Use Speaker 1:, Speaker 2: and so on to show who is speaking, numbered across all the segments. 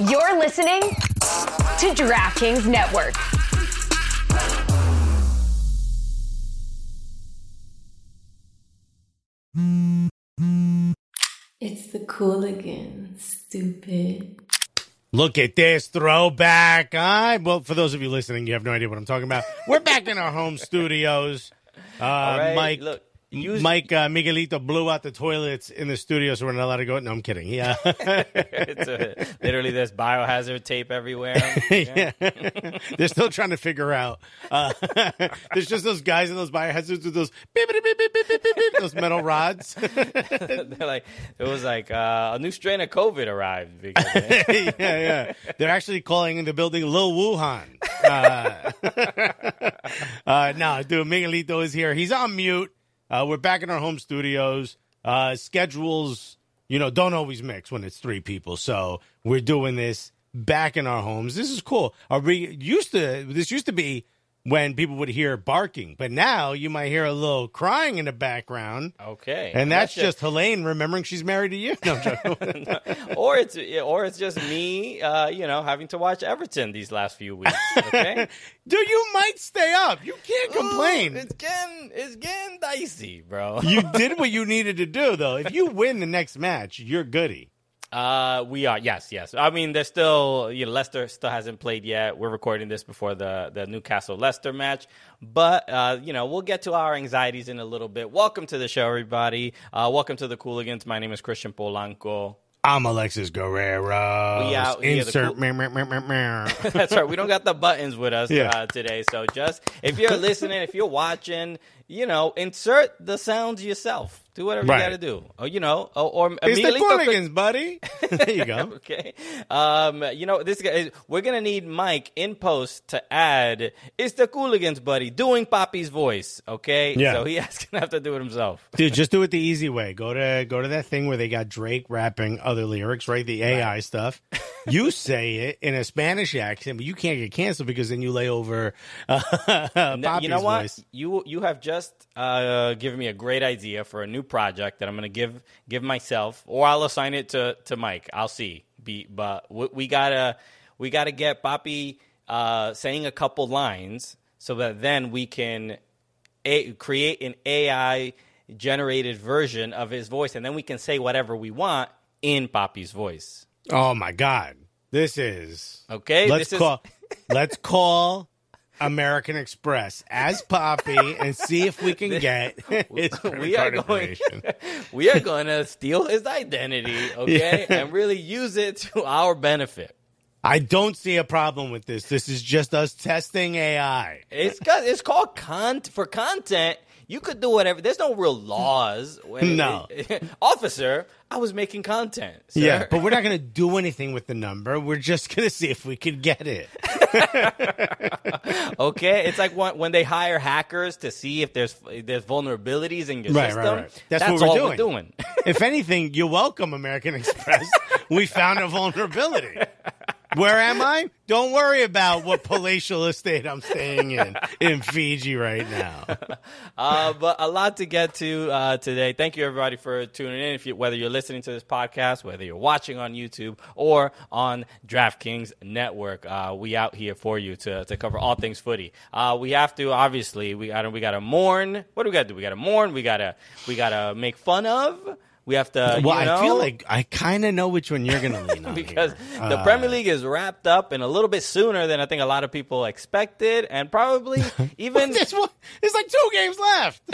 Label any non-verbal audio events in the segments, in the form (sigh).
Speaker 1: You're listening to DraftKings Network.
Speaker 2: It's the Cooligan, stupid.
Speaker 3: Look at this throwback. I well, for those of you listening, you have no idea what I'm talking about. We're back in our home studios. Uh,
Speaker 4: right,
Speaker 3: Mike,
Speaker 4: look, Use-
Speaker 3: Mike uh, Miguelito blew out the toilets in the studio, so we're not allowed to go. No, I'm kidding. Yeah, (laughs)
Speaker 4: a, uh, literally, there's biohazard tape everywhere. (laughs)
Speaker 3: yeah, they're still trying to figure out. Uh, (laughs) there's just those guys in those biohazards with those beep, beep, beep, beep, beep, beep, beep, those metal rods.
Speaker 4: they're like, it was like uh, a new strain of COVID arrived. Because, eh?
Speaker 3: yeah, yeah. They're actually calling the building Lil Wuhan. Uh, uh no, dude, Miguelito is here. He's on mute. Uh, we're back in our home studios. Uh, schedules, you know, don't always mix when it's three people. So we're doing this back in our homes. This is cool. Are we used to? This used to be when people would hear barking, but now you might hear a little crying in the background.
Speaker 4: okay,
Speaker 3: And that's just Helene remembering she's married to you. No, I'm (laughs)
Speaker 4: or it's or it's just me, uh, you know, having to watch Everton these last few weeks. Okay, (laughs)
Speaker 3: Dude, you might stay up. You can't complain.
Speaker 4: Ooh, it's getting it's getting dicey, bro.
Speaker 3: you did (laughs) what you needed to do, though. If you win the next match, you're goody.
Speaker 4: Uh, we are yes, yes. I mean, there's still you know Leicester still hasn't played yet. We're recording this before the the Newcastle Leicester match, but uh, you know we'll get to our anxieties in a little bit. Welcome to the show, everybody. Uh, welcome to the Cooligans. My name is Christian Polanco.
Speaker 3: I'm Alexis Guerrero.
Speaker 4: We out here,
Speaker 3: Insert.
Speaker 4: cool-
Speaker 3: meh, meh, meh. (laughs)
Speaker 4: That's right. We don't got the buttons with us
Speaker 3: Yeah.
Speaker 4: uh, today, so just if you're (laughs) listening, if you're watching, you know, insert the sounds yourself. Do whatever
Speaker 3: Right.
Speaker 4: you got to do. Or, you know, or, or
Speaker 3: it's the Cooligans, buddy. (laughs) There you go.
Speaker 4: okay. Um, you know, this guy, we're gonna need Mike in post to add. It's the Cooligans, buddy, doing Poppy's voice. Okay.
Speaker 3: Yeah.
Speaker 4: So he (laughs) has gonna have to do it himself.
Speaker 3: Dude, just do it the easy way. Go to go to that thing where they got Drake rapping other lyrics, right? The AI stuff. (laughs) You say it in a Spanish accent, but you can't get canceled because then you lay over uh, Poppy's
Speaker 4: you know what?
Speaker 3: voice.
Speaker 4: You you have just uh, given me a great idea for a new project that I'm gonna give give myself, or I'll assign it to to Mike. I'll see. Be, but we, we gotta we gotta get Poppy uh, saying a couple lines so that then we can a- create an AI generated version of his voice, and then we can say whatever we want in Poppy's voice.
Speaker 3: Oh my God. This is
Speaker 4: Okay,
Speaker 3: Let's
Speaker 4: this is-
Speaker 3: call let's call American Express as Poppy and see if we can get (laughs) (laughs)
Speaker 4: we are going we are going to steal his identity okay (laughs)
Speaker 3: Yeah.
Speaker 4: and really use it to our benefit
Speaker 3: I don't see a problem with this. This is just us testing AI.
Speaker 4: it's got, it's called con for content you could do whatever there's no real laws When-
Speaker 3: No. (laughs)
Speaker 4: officer i was making content sir.
Speaker 3: Yeah, but we're not going to do anything with the number. We're just going to see if we can get it. (laughs)
Speaker 4: okay it's like when, when they hire hackers to see if there's if there's vulnerabilities in your
Speaker 3: Right,
Speaker 4: system
Speaker 3: right, right. That's,
Speaker 4: that's,
Speaker 3: what
Speaker 4: all
Speaker 3: we're
Speaker 4: we're
Speaker 3: doing.
Speaker 4: doing
Speaker 3: if anything, you're welcome, American Express. (laughs) we found a vulnerability. Where am I? Don't worry about what palatial estate I'm staying in in Fiji right now.
Speaker 4: uh, but a lot to get to uh, today. Thank you, everybody, for tuning in. If you, whether you're listening to this podcast, whether you're watching on YouTube or on DraftKings Network, uh, we out here for you to, to cover all things footy. Uh, we have to obviously we got we got to mourn. What do we got to do? We got to mourn. We got to we got to make fun of. We have to.
Speaker 3: Well,
Speaker 4: you know,
Speaker 3: I feel like I kind of know which one you're going to lean on (laughs)
Speaker 4: because
Speaker 3: here.
Speaker 4: the
Speaker 3: Uh,
Speaker 4: Premier League is wrapped up in a little bit sooner than I think a lot of people expected, and probably (laughs) even
Speaker 3: This one, there's like two games left. (laughs)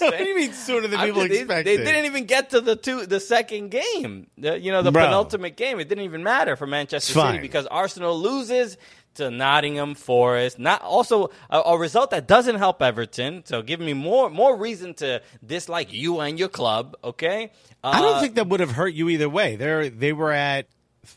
Speaker 3: what do you mean sooner than
Speaker 4: I'm
Speaker 3: people
Speaker 4: just- they,
Speaker 3: expected?
Speaker 4: they didn't even get to the two, the second game. The, you know, the
Speaker 3: Bro.
Speaker 4: penultimate game. It didn't even matter for Manchester City because Arsenal loses to Nottingham Forest. Not also a, a result that doesn't help Everton. So give me more more reason to dislike you and your club. Okay, uh,
Speaker 3: I don't think that would have hurt you either way. They they were at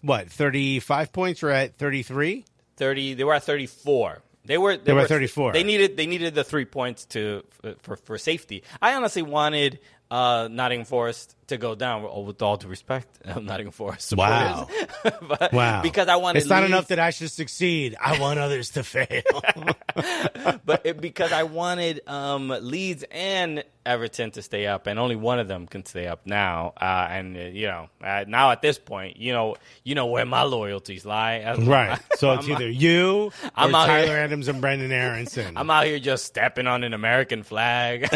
Speaker 3: what 35 points or at 33?
Speaker 4: thirty. They were at thirty four. They were. They,
Speaker 3: were at 34.
Speaker 4: They needed. They needed the three points to for for safety. I honestly wanted uh, Nottingham Forest to go down. Oh, with all due respect, (laughs) I'm not even for supporters.
Speaker 3: Wow. (laughs)
Speaker 4: but
Speaker 3: Wow.
Speaker 4: Because I wanted
Speaker 3: It's not
Speaker 4: Leeds-
Speaker 3: enough that I should succeed. I want others to fail. (laughs)
Speaker 4: but it, because I wanted um, Leeds and Everton to stay up, and only one of them can stay up now. Uh, and uh, you know, uh, now at this point, you know, you know where my loyalties lie. I'm-
Speaker 3: right. So it's
Speaker 4: I'm-
Speaker 3: either you or
Speaker 4: I'm here-
Speaker 3: Tyler Adams and Brenden Aaronson.
Speaker 4: I'm out here just stepping on an American flag.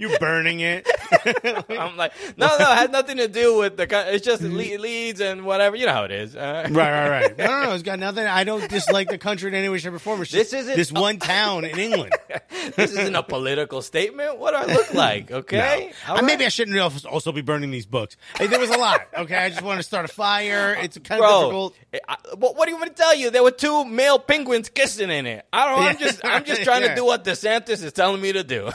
Speaker 3: you burning it. (laughs)
Speaker 4: I'm like, no, no, it has nothing to do with the. It's just Le- Leeds and whatever. You know how it is. Uh,
Speaker 3: Right, right, right. (laughs) No, no, no. It's got nothing. I don't dislike the country in any way, shape, or form. It's
Speaker 4: This isn't-
Speaker 3: this one town in England. (laughs)
Speaker 4: this isn't a political statement. What do I look like? Okay,
Speaker 3: No. Uh, Maybe I shouldn't also be burning these books. Hey, there was a lot. Okay, I just wanted to start a fire. It's kind of difficult.
Speaker 4: I, but what do you want to tell you? There were two male penguins kissing in it. I don't. know. I'm just. I'm just trying
Speaker 3: Yeah.
Speaker 4: to do what DeSantis is telling me to do.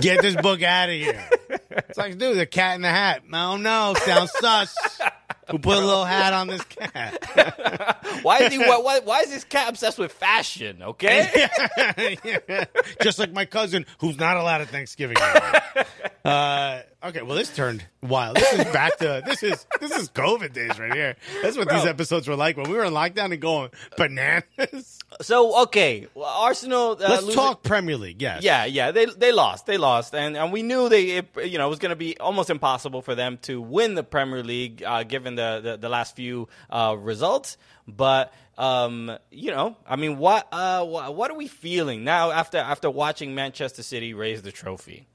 Speaker 3: Get this book out of here. It's like, dude, the cat in the hat. I don't know. Sounds sus. (laughs) Who put a little hat on this cat? (laughs)
Speaker 4: why is he? Why, why, why is this cat obsessed with fashion? Okay. (laughs) (laughs)
Speaker 3: Just like my cousin, who's not allowed at Thanksgiving. Uh, okay, well, this turned wild. This is back to this is this is COVID days right here. That's what these episodes were like when we were in lockdown and going bananas.
Speaker 4: so okay, well, Arsenal. Uh,
Speaker 3: Let's
Speaker 4: losing-
Speaker 3: talk Premier League. Yes.
Speaker 4: Yeah, yeah, they they lost, they lost, and and we knew they it, you know it was going to be almost impossible for them to win the Premier League uh, given the, the the last few uh, results. But um, you know, I mean, what uh, what, are we feeling now after after watching Manchester City raise the trophy?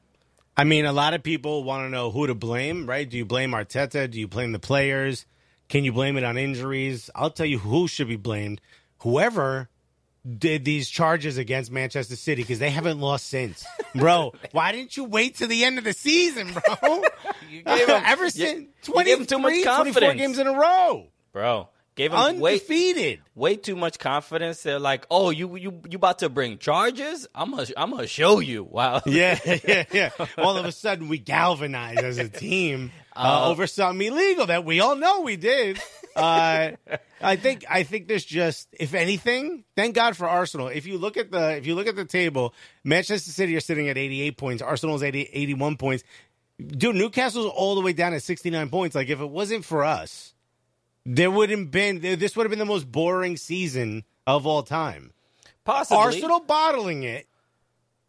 Speaker 3: I mean, a lot of people want to know who to blame, right? Do you blame Arteta? Do you blame the players? Can you blame it on injuries? I'll tell you who should be blamed. Whoever did these charges against Manchester City because they haven't lost since. Bro, (laughs) why didn't you wait to the end of the season, bro? (laughs)
Speaker 4: You gave 'em-
Speaker 3: Ever since
Speaker 4: you
Speaker 3: 23,
Speaker 4: gave 'em too much
Speaker 3: 24
Speaker 4: confidence.
Speaker 3: games in a row.
Speaker 4: Bro, gave them way
Speaker 3: Undefeated.
Speaker 4: way too much confidence. They're like, "Oh, you you you about to bring charges? I'm gonna I'm gonna show you." (laughs) Wow.
Speaker 3: Yeah, yeah, yeah. All of a sudden, we galvanized as a team uh, over something illegal that we all know we did. Uh, I think I think there's just, if anything, thank God for Arsenal. If you look at the if you look at the table, Manchester City are sitting at 88 points. Arsenal's 80, 81 points. Dude, Newcastle's all the way down at 69 points. Like if it wasn't for us, there wouldn't been. This would have been the most boring season of all time.
Speaker 4: Possibly.
Speaker 3: Arsenal bottling it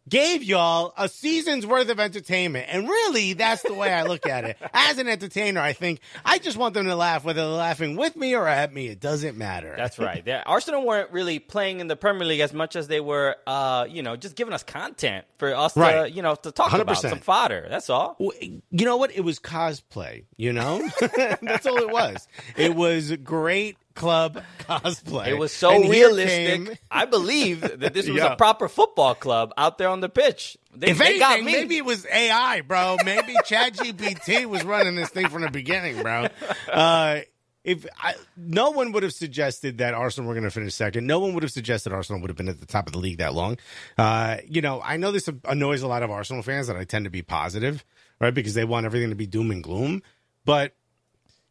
Speaker 3: gave y'all a season's worth of entertainment. And really, that's the way I look at it. (laughs) As an entertainer, I think I just want them to laugh, whether they're laughing with me or at me. It doesn't matter.
Speaker 4: That's right. They- Arsenal weren't really playing in the Premier League as much as they were, uh, you know, just giving us content for us to,
Speaker 3: Right.
Speaker 4: you know, to talk about
Speaker 3: 100%.
Speaker 4: some fodder. That's all.
Speaker 3: Well, You know what? It was cosplay, you know? (laughs) that's all it was. It was great club cosplay.
Speaker 4: It was so
Speaker 3: And
Speaker 4: realistic. I believe that this was
Speaker 3: Yeah.
Speaker 4: a proper football club out there on the pitch. They,
Speaker 3: if
Speaker 4: they
Speaker 3: anything,
Speaker 4: got me.
Speaker 3: maybe it was AI, bro. Maybe (laughs) ChatGPT was running this thing from the beginning, bro. (laughs) Uh, if I, no one would have suggested that Arsenal were going to finish second, no one would have suggested Arsenal would have been at the top of the league that long. Uh, you know, I know this annoys a lot of Arsenal fans that I tend to be positive, right? Because they want everything to be doom and gloom. But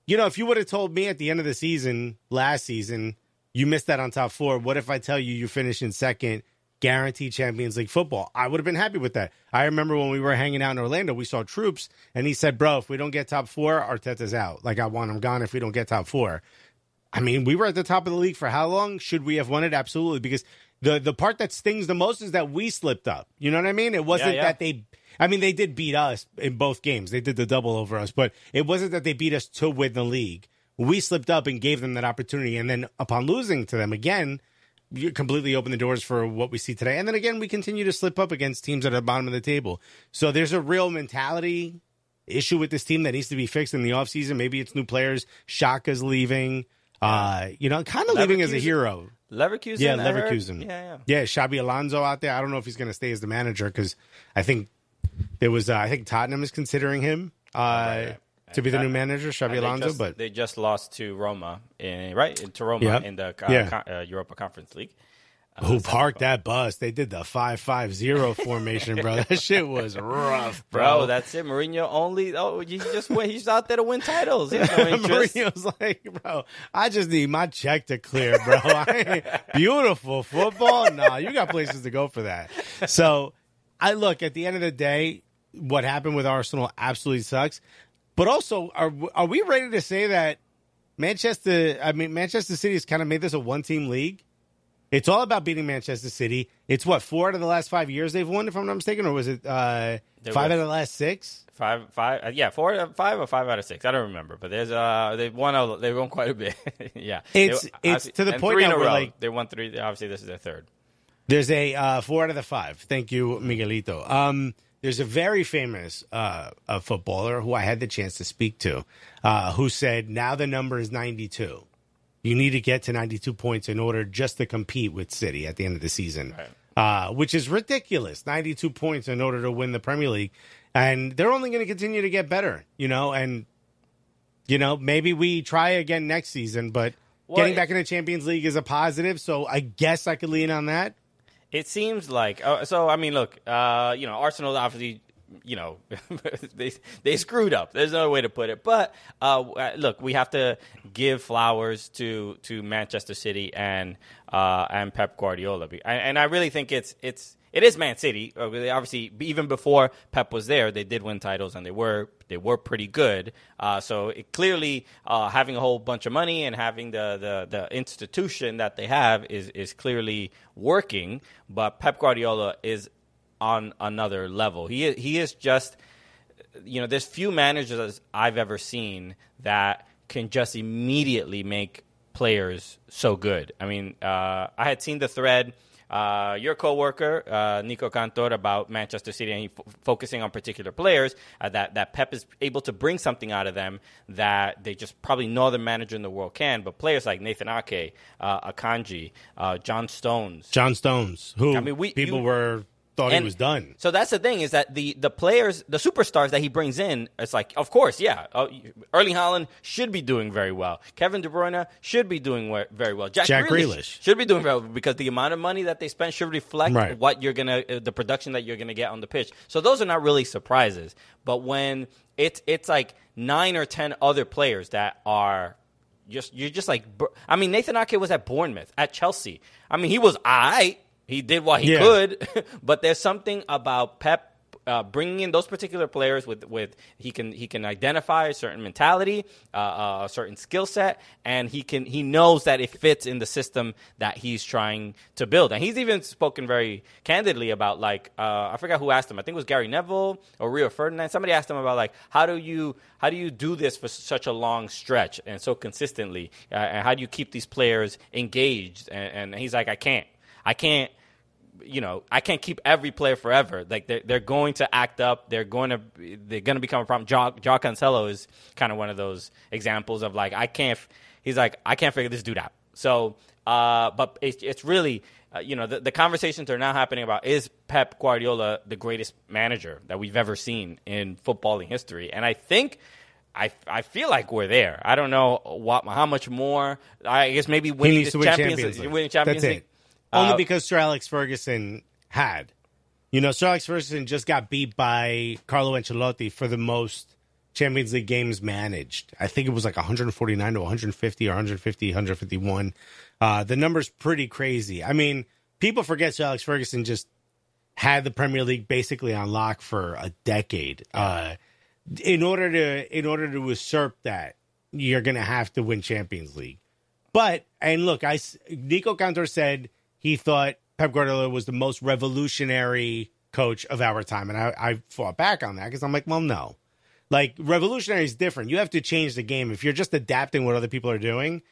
Speaker 3: you know, if you would have told me at the end of the season last season you missed that on top four, what if I tell you you finish in second, guaranteed Champions League football? I would have been happy with that. I remember when we were hanging out in Orlando, we saw troops, and he said, "Bro, if we don't get top four, Arteta's out. Like I want him gone if we don't get top four. I mean, we were at the top of the league for how long? Should we have won it? Absolutely, because the the part that stings the most is that we slipped up. You know what I mean? It wasn't
Speaker 4: yeah.
Speaker 3: that they. I mean, they did beat us in both games. They did the double over us, but it wasn't that they beat us to win the league. We slipped up and gave them that opportunity, and then upon losing to them again, you completely opened the doors for what we see today. And then again, we continue to slip up against teams at the bottom of the table. So there's a real mentality issue with this team that needs to be fixed in the offseason. Maybe it's new players. Xhaka's leaving. Uh, you know, kind of leaving as a hero.
Speaker 4: Leverkusen.
Speaker 3: Yeah? Leverkusen.
Speaker 4: Yeah, yeah.
Speaker 3: Yeah, Xabi Alonso out there. I don't know if he's going to stay as the manager because I think there was. Uh, I think Tottenham is considering him uh,
Speaker 4: right.
Speaker 3: to be the new manager, Xabi Alonso.
Speaker 4: just,
Speaker 3: but
Speaker 4: they just lost to Roma, in, right? To Roma
Speaker 3: Yep.
Speaker 4: in the uh,
Speaker 3: Yeah.
Speaker 4: con- uh, Europa Conference League.
Speaker 3: who parked that bus? They did the five five zero (laughs) formation, bro. That shit was rough,
Speaker 4: Bro,
Speaker 3: bro.
Speaker 4: that's it. Mourinho only. Oh, he just went. He's out there to win titles. No. (laughs)
Speaker 3: Mourinho's (laughs) like, bro, I just need my check to clear, bro. Beautiful football. Nah, you got places to go for that. So I look at the end of the day, what happened with Arsenal absolutely sucks. But also, are are we ready to say that Manchester? I mean, Manchester City has kind of made this a one team league. It's all about beating Manchester City. It's what four out of the last five years they've won, if I'm not mistaken, or was it uh, five out of the last six?
Speaker 4: Five, five, uh, yeah, four, five or five out of six. I don't remember, but there's uh, they've won a, they've won quite a bit. (laughs) yeah,
Speaker 3: It's-
Speaker 4: They-
Speaker 3: it's to the point
Speaker 4: point
Speaker 3: now where,
Speaker 4: row.
Speaker 3: like-
Speaker 4: they won three. Obviously, this is their third.
Speaker 3: There's a uh, four out of the five. Thank you, Miguelito. Um, there's a very famous uh, uh, footballer who I had the chance to speak to, uh, who said now the number is 92. You need to get to 92 points in order just to compete with City at the end of the season, uh, which is ridiculous. 92 points in order to win the Premier League, and they're only going to continue to get better, you know. And you know, maybe we try again next season, but
Speaker 4: Well,
Speaker 3: getting back in the Champions League is a positive. So I guess I could lean on that.
Speaker 4: It seems like uh, so. I mean, look, uh, you know, Arsenal obviously, you know, (laughs) they they screwed up. There's no way to put it. But uh, look, we have to give flowers to to Manchester City and uh, and Pep Guardiola, and, and I really think it's it's it is Man City. Uh, Obviously, even before Pep was there, they did win titles and they were they were pretty good. Uh, so it, clearly, uh, having a whole bunch of money and having the, the the institution that they have is is clearly working. But Pep Guardiola is on another level. He is, he is just you know, there's few managers I've ever seen that can just immediately make players so good. I mean, uh, I had seen the thread. Uh, your coworker uh, Nico Cantor about Manchester City and he f- focusing on particular players uh, that that Pep is able to bring something out of them that they just probably no other manager in the world can. But players like Nathan Ake, uh, Akanji, uh, John Stones,
Speaker 3: John Stones, who
Speaker 4: I mean, we-
Speaker 3: people
Speaker 4: you-
Speaker 3: were thought he was done.
Speaker 4: So that's the thing is that the the players, the superstars that he brings in, it's like, of course, yeah, uh, Erling Haaland should be doing very well. Kevin De Bruyne should be doing we- very well. Jack,
Speaker 3: Jack
Speaker 4: Grealish,
Speaker 3: Grealish.
Speaker 4: should be doing very well because the amount of money that they spend should reflect
Speaker 3: Right.
Speaker 4: what you're gonna, uh, the production that you're gonna get on the pitch. So those are not really surprises. But when it's it's like nine or ten other players that are just you're just like I mean Nathan Ake was at Bournemouth at Chelsea. I mean he was I he did what he
Speaker 3: Yeah.
Speaker 4: could, (laughs) but there's something about Pep uh, bringing in those particular players with with he can he can identify a certain mentality, uh, uh, a certain skill set, and he can he knows that it fits in the system that he's trying to build. And he's even spoken very candidly about like uh, I forgot who asked him. I think it was Gary Neville or Rio Ferdinand. Somebody asked him about like how do you how do you do this for such a long stretch and so consistently, uh, and how do you keep these players engaged? And, and he's like, I can't. I can't you know, I can't keep every player forever. Like they're, they're going to act up. They're going to they're going to become a problem. Joe, Joe Cancelo is kind of one of those examples of like I can't. He's like I can't figure this dude out. So, uh, but it's it's really. Uh, you know the, the conversations are now happening about is Pep Guardiola the greatest manager that we've ever seen in footballing history, and I think I, I feel like we're there. I don't know what how much more. I guess maybe winning the Champions,
Speaker 3: Champions League.
Speaker 4: winning Champions
Speaker 3: That's
Speaker 4: League.
Speaker 3: it. Only
Speaker 4: Uh,
Speaker 3: because Sir Alex Ferguson had. You know, Sir Alex Ferguson just got beat by Carlo Ancelotti for the most Champions League games managed. I think it was like 149 to 150 or 150, 151. Uh, the number's pretty crazy. I mean, people forget Sir Alex Ferguson just had the Premier League basically on lock for a decade. Uh, in order to in order to usurp that, you're going to have to win Champions League. But and look, I Nico Cantor said he thought Pep Guardiola was the most revolutionary coach of our time, and I, I fought back on that because I'm like, well, no, like revolutionary is different. You have to change the game. If you're just adapting what other people are doing,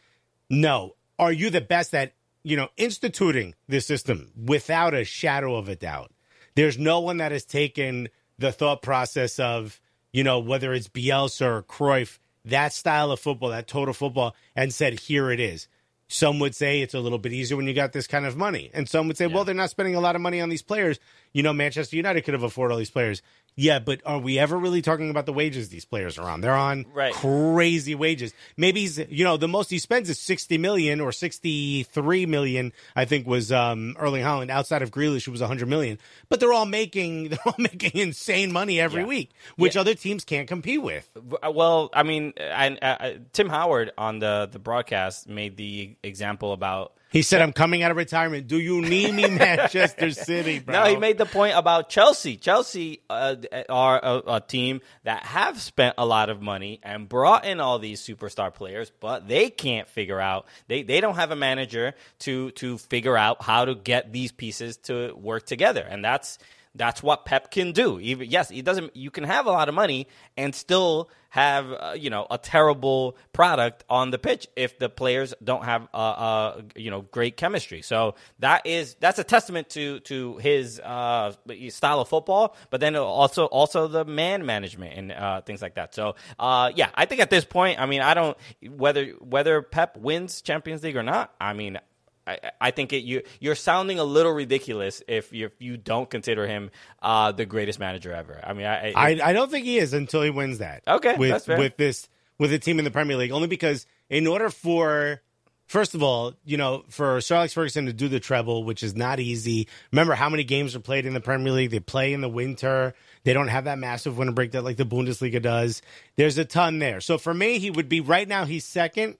Speaker 3: no. Are you the best at you know instituting this system without a shadow of a doubt? There's no one that has taken the thought process of you know whether it's Bielsa or Cruyff, that style of football, that total football, and said, here it is. Some would say it's a little bit easier when you got this kind of money. And some would say, well, they're not spending a lot of money on these players. You know, Manchester United could have afforded all these players. Yeah, but are we ever really talking about the wages these players are on? They're on
Speaker 4: Right.
Speaker 3: crazy wages. Maybe he's, you know, the most he spends is 60 million or 63 million, I think was um Erling Haaland outside of Grealish who was 100 million. But they're all making (laughs) they're all making insane money every
Speaker 4: Yeah.
Speaker 3: week, which
Speaker 4: Yeah.
Speaker 3: other teams can't compete with.
Speaker 4: Uh, Well, I mean, and uh, uh, Tim Howard on the the broadcast made the example about
Speaker 3: He said, "I'm coming out of retirement. Do you need me, (laughs) Manchester City, bro?"
Speaker 4: No, he made the point about Chelsea. Chelsea uh, are a, a, team that have spent a lot of money and brought in all these superstar players, but they can't figure out. They they don't have a manager to to figure out how to get these pieces to work together, and that's that's what Pep can do. Even yes, he doesn't. You can have a lot of money and still have uh, you know a terrible product on the pitch if the players don't have uh, uh, you know great chemistry. So that is that's a testament to to his uh, style of football, but then also also the man management and uh, things like that. So uh, yeah, I think at this point, I mean, I don't whether whether Pep wins Champions League or not. I mean, I, I think it, you you're sounding a little ridiculous if you if you don't consider him uh, the greatest manager ever. I mean, I,
Speaker 3: I, I don't think he is until he wins that.
Speaker 4: Okay,
Speaker 3: with
Speaker 4: that's fair.
Speaker 3: with this with a team in the Premier League, only because in order for First of all, you know, for Sir Alex Ferguson to do the treble, which is not easy. Remember how many games are played in the Premier League? They play in the winter. They don't have that massive winter break that like the Bundesliga does. There's a ton there. So for me, he would be right now. He's second,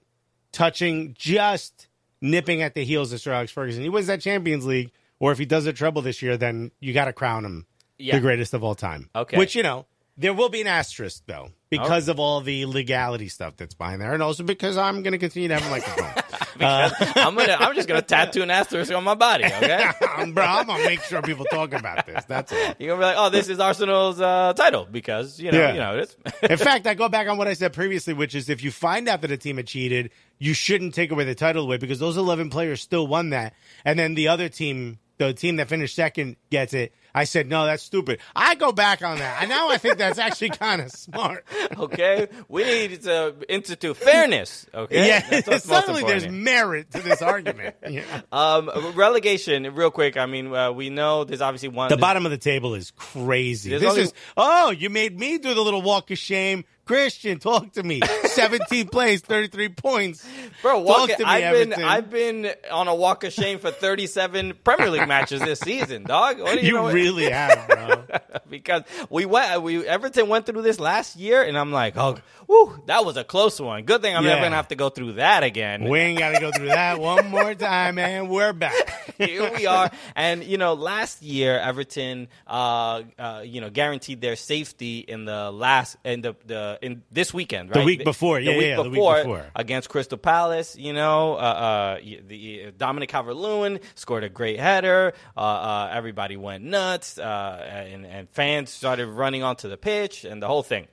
Speaker 3: touching just nipping at the heels of Sir Alex Ferguson. He wins that Champions League, or if he does a treble this year, then you got to crown him
Speaker 4: Yeah.
Speaker 3: the greatest of all time.
Speaker 4: Okay.
Speaker 3: Which, you know, there will be an asterisk, though, because of all the legality stuff that's behind there, and also because I'm going to continue to have him like a. (laughs) (laughs)
Speaker 4: I'm gonna I'm just gonna tattoo an asterisk on my body. Okay. (laughs)
Speaker 3: I'm, bro, I'm going to make sure people talk about this. That's all.
Speaker 4: You're gonna be like, oh, this is Arsenal's uh, title because you know,
Speaker 3: Yeah.
Speaker 4: you know, it's (laughs)
Speaker 3: In fact, I go back on what I said previously, which is if you find out that a team had cheated, you shouldn't take away the title away because those 11 players still won that. And then the other team, the team that finished second, gets it. I said, no, that's stupid. I go back on that. And now I think that's actually (laughs) kind of smart.
Speaker 4: okay. We need to institute fairness. Okay.
Speaker 3: Yeah, (laughs) suddenly there's merit to this argument. (laughs) Yeah.
Speaker 4: Um, relegation, real quick. I mean, uh, we know there's obviously one.
Speaker 3: The bottom of the table is crazy. This
Speaker 4: only-
Speaker 3: is, oh, you made me do the little walk of shame. Christian, talk to me. 17 (laughs) plays, 33 points.
Speaker 4: Bro, walk,
Speaker 3: talk to me,
Speaker 4: I've been
Speaker 3: Everton.
Speaker 4: I've been on a walk of shame for 37 Premier League matches this season, dog. What do you,
Speaker 3: You
Speaker 4: know?
Speaker 3: really (laughs) have, bro. (laughs)
Speaker 4: because we went, we Everton went through this last year, and I'm like, oh, whew, that was a close one. Good thing I'm
Speaker 3: Yeah.
Speaker 4: never gonna have to go through that again.
Speaker 3: We ain't got to go through that one more time, man. We're back.
Speaker 4: Here we are, and you know, last year Everton, uh, uh, you know, guaranteed their safety in the last in the, the in this weekend,
Speaker 3: The week before, yeah,
Speaker 4: the week
Speaker 3: yeah, the week
Speaker 4: before,
Speaker 3: before.
Speaker 4: against Crystal Palace. You know, uh, uh, the Dominic Calvert-Lewin scored a great header. Uh, uh, everybody went nuts, uh, and, and fans started running onto the pitch, and the whole thing.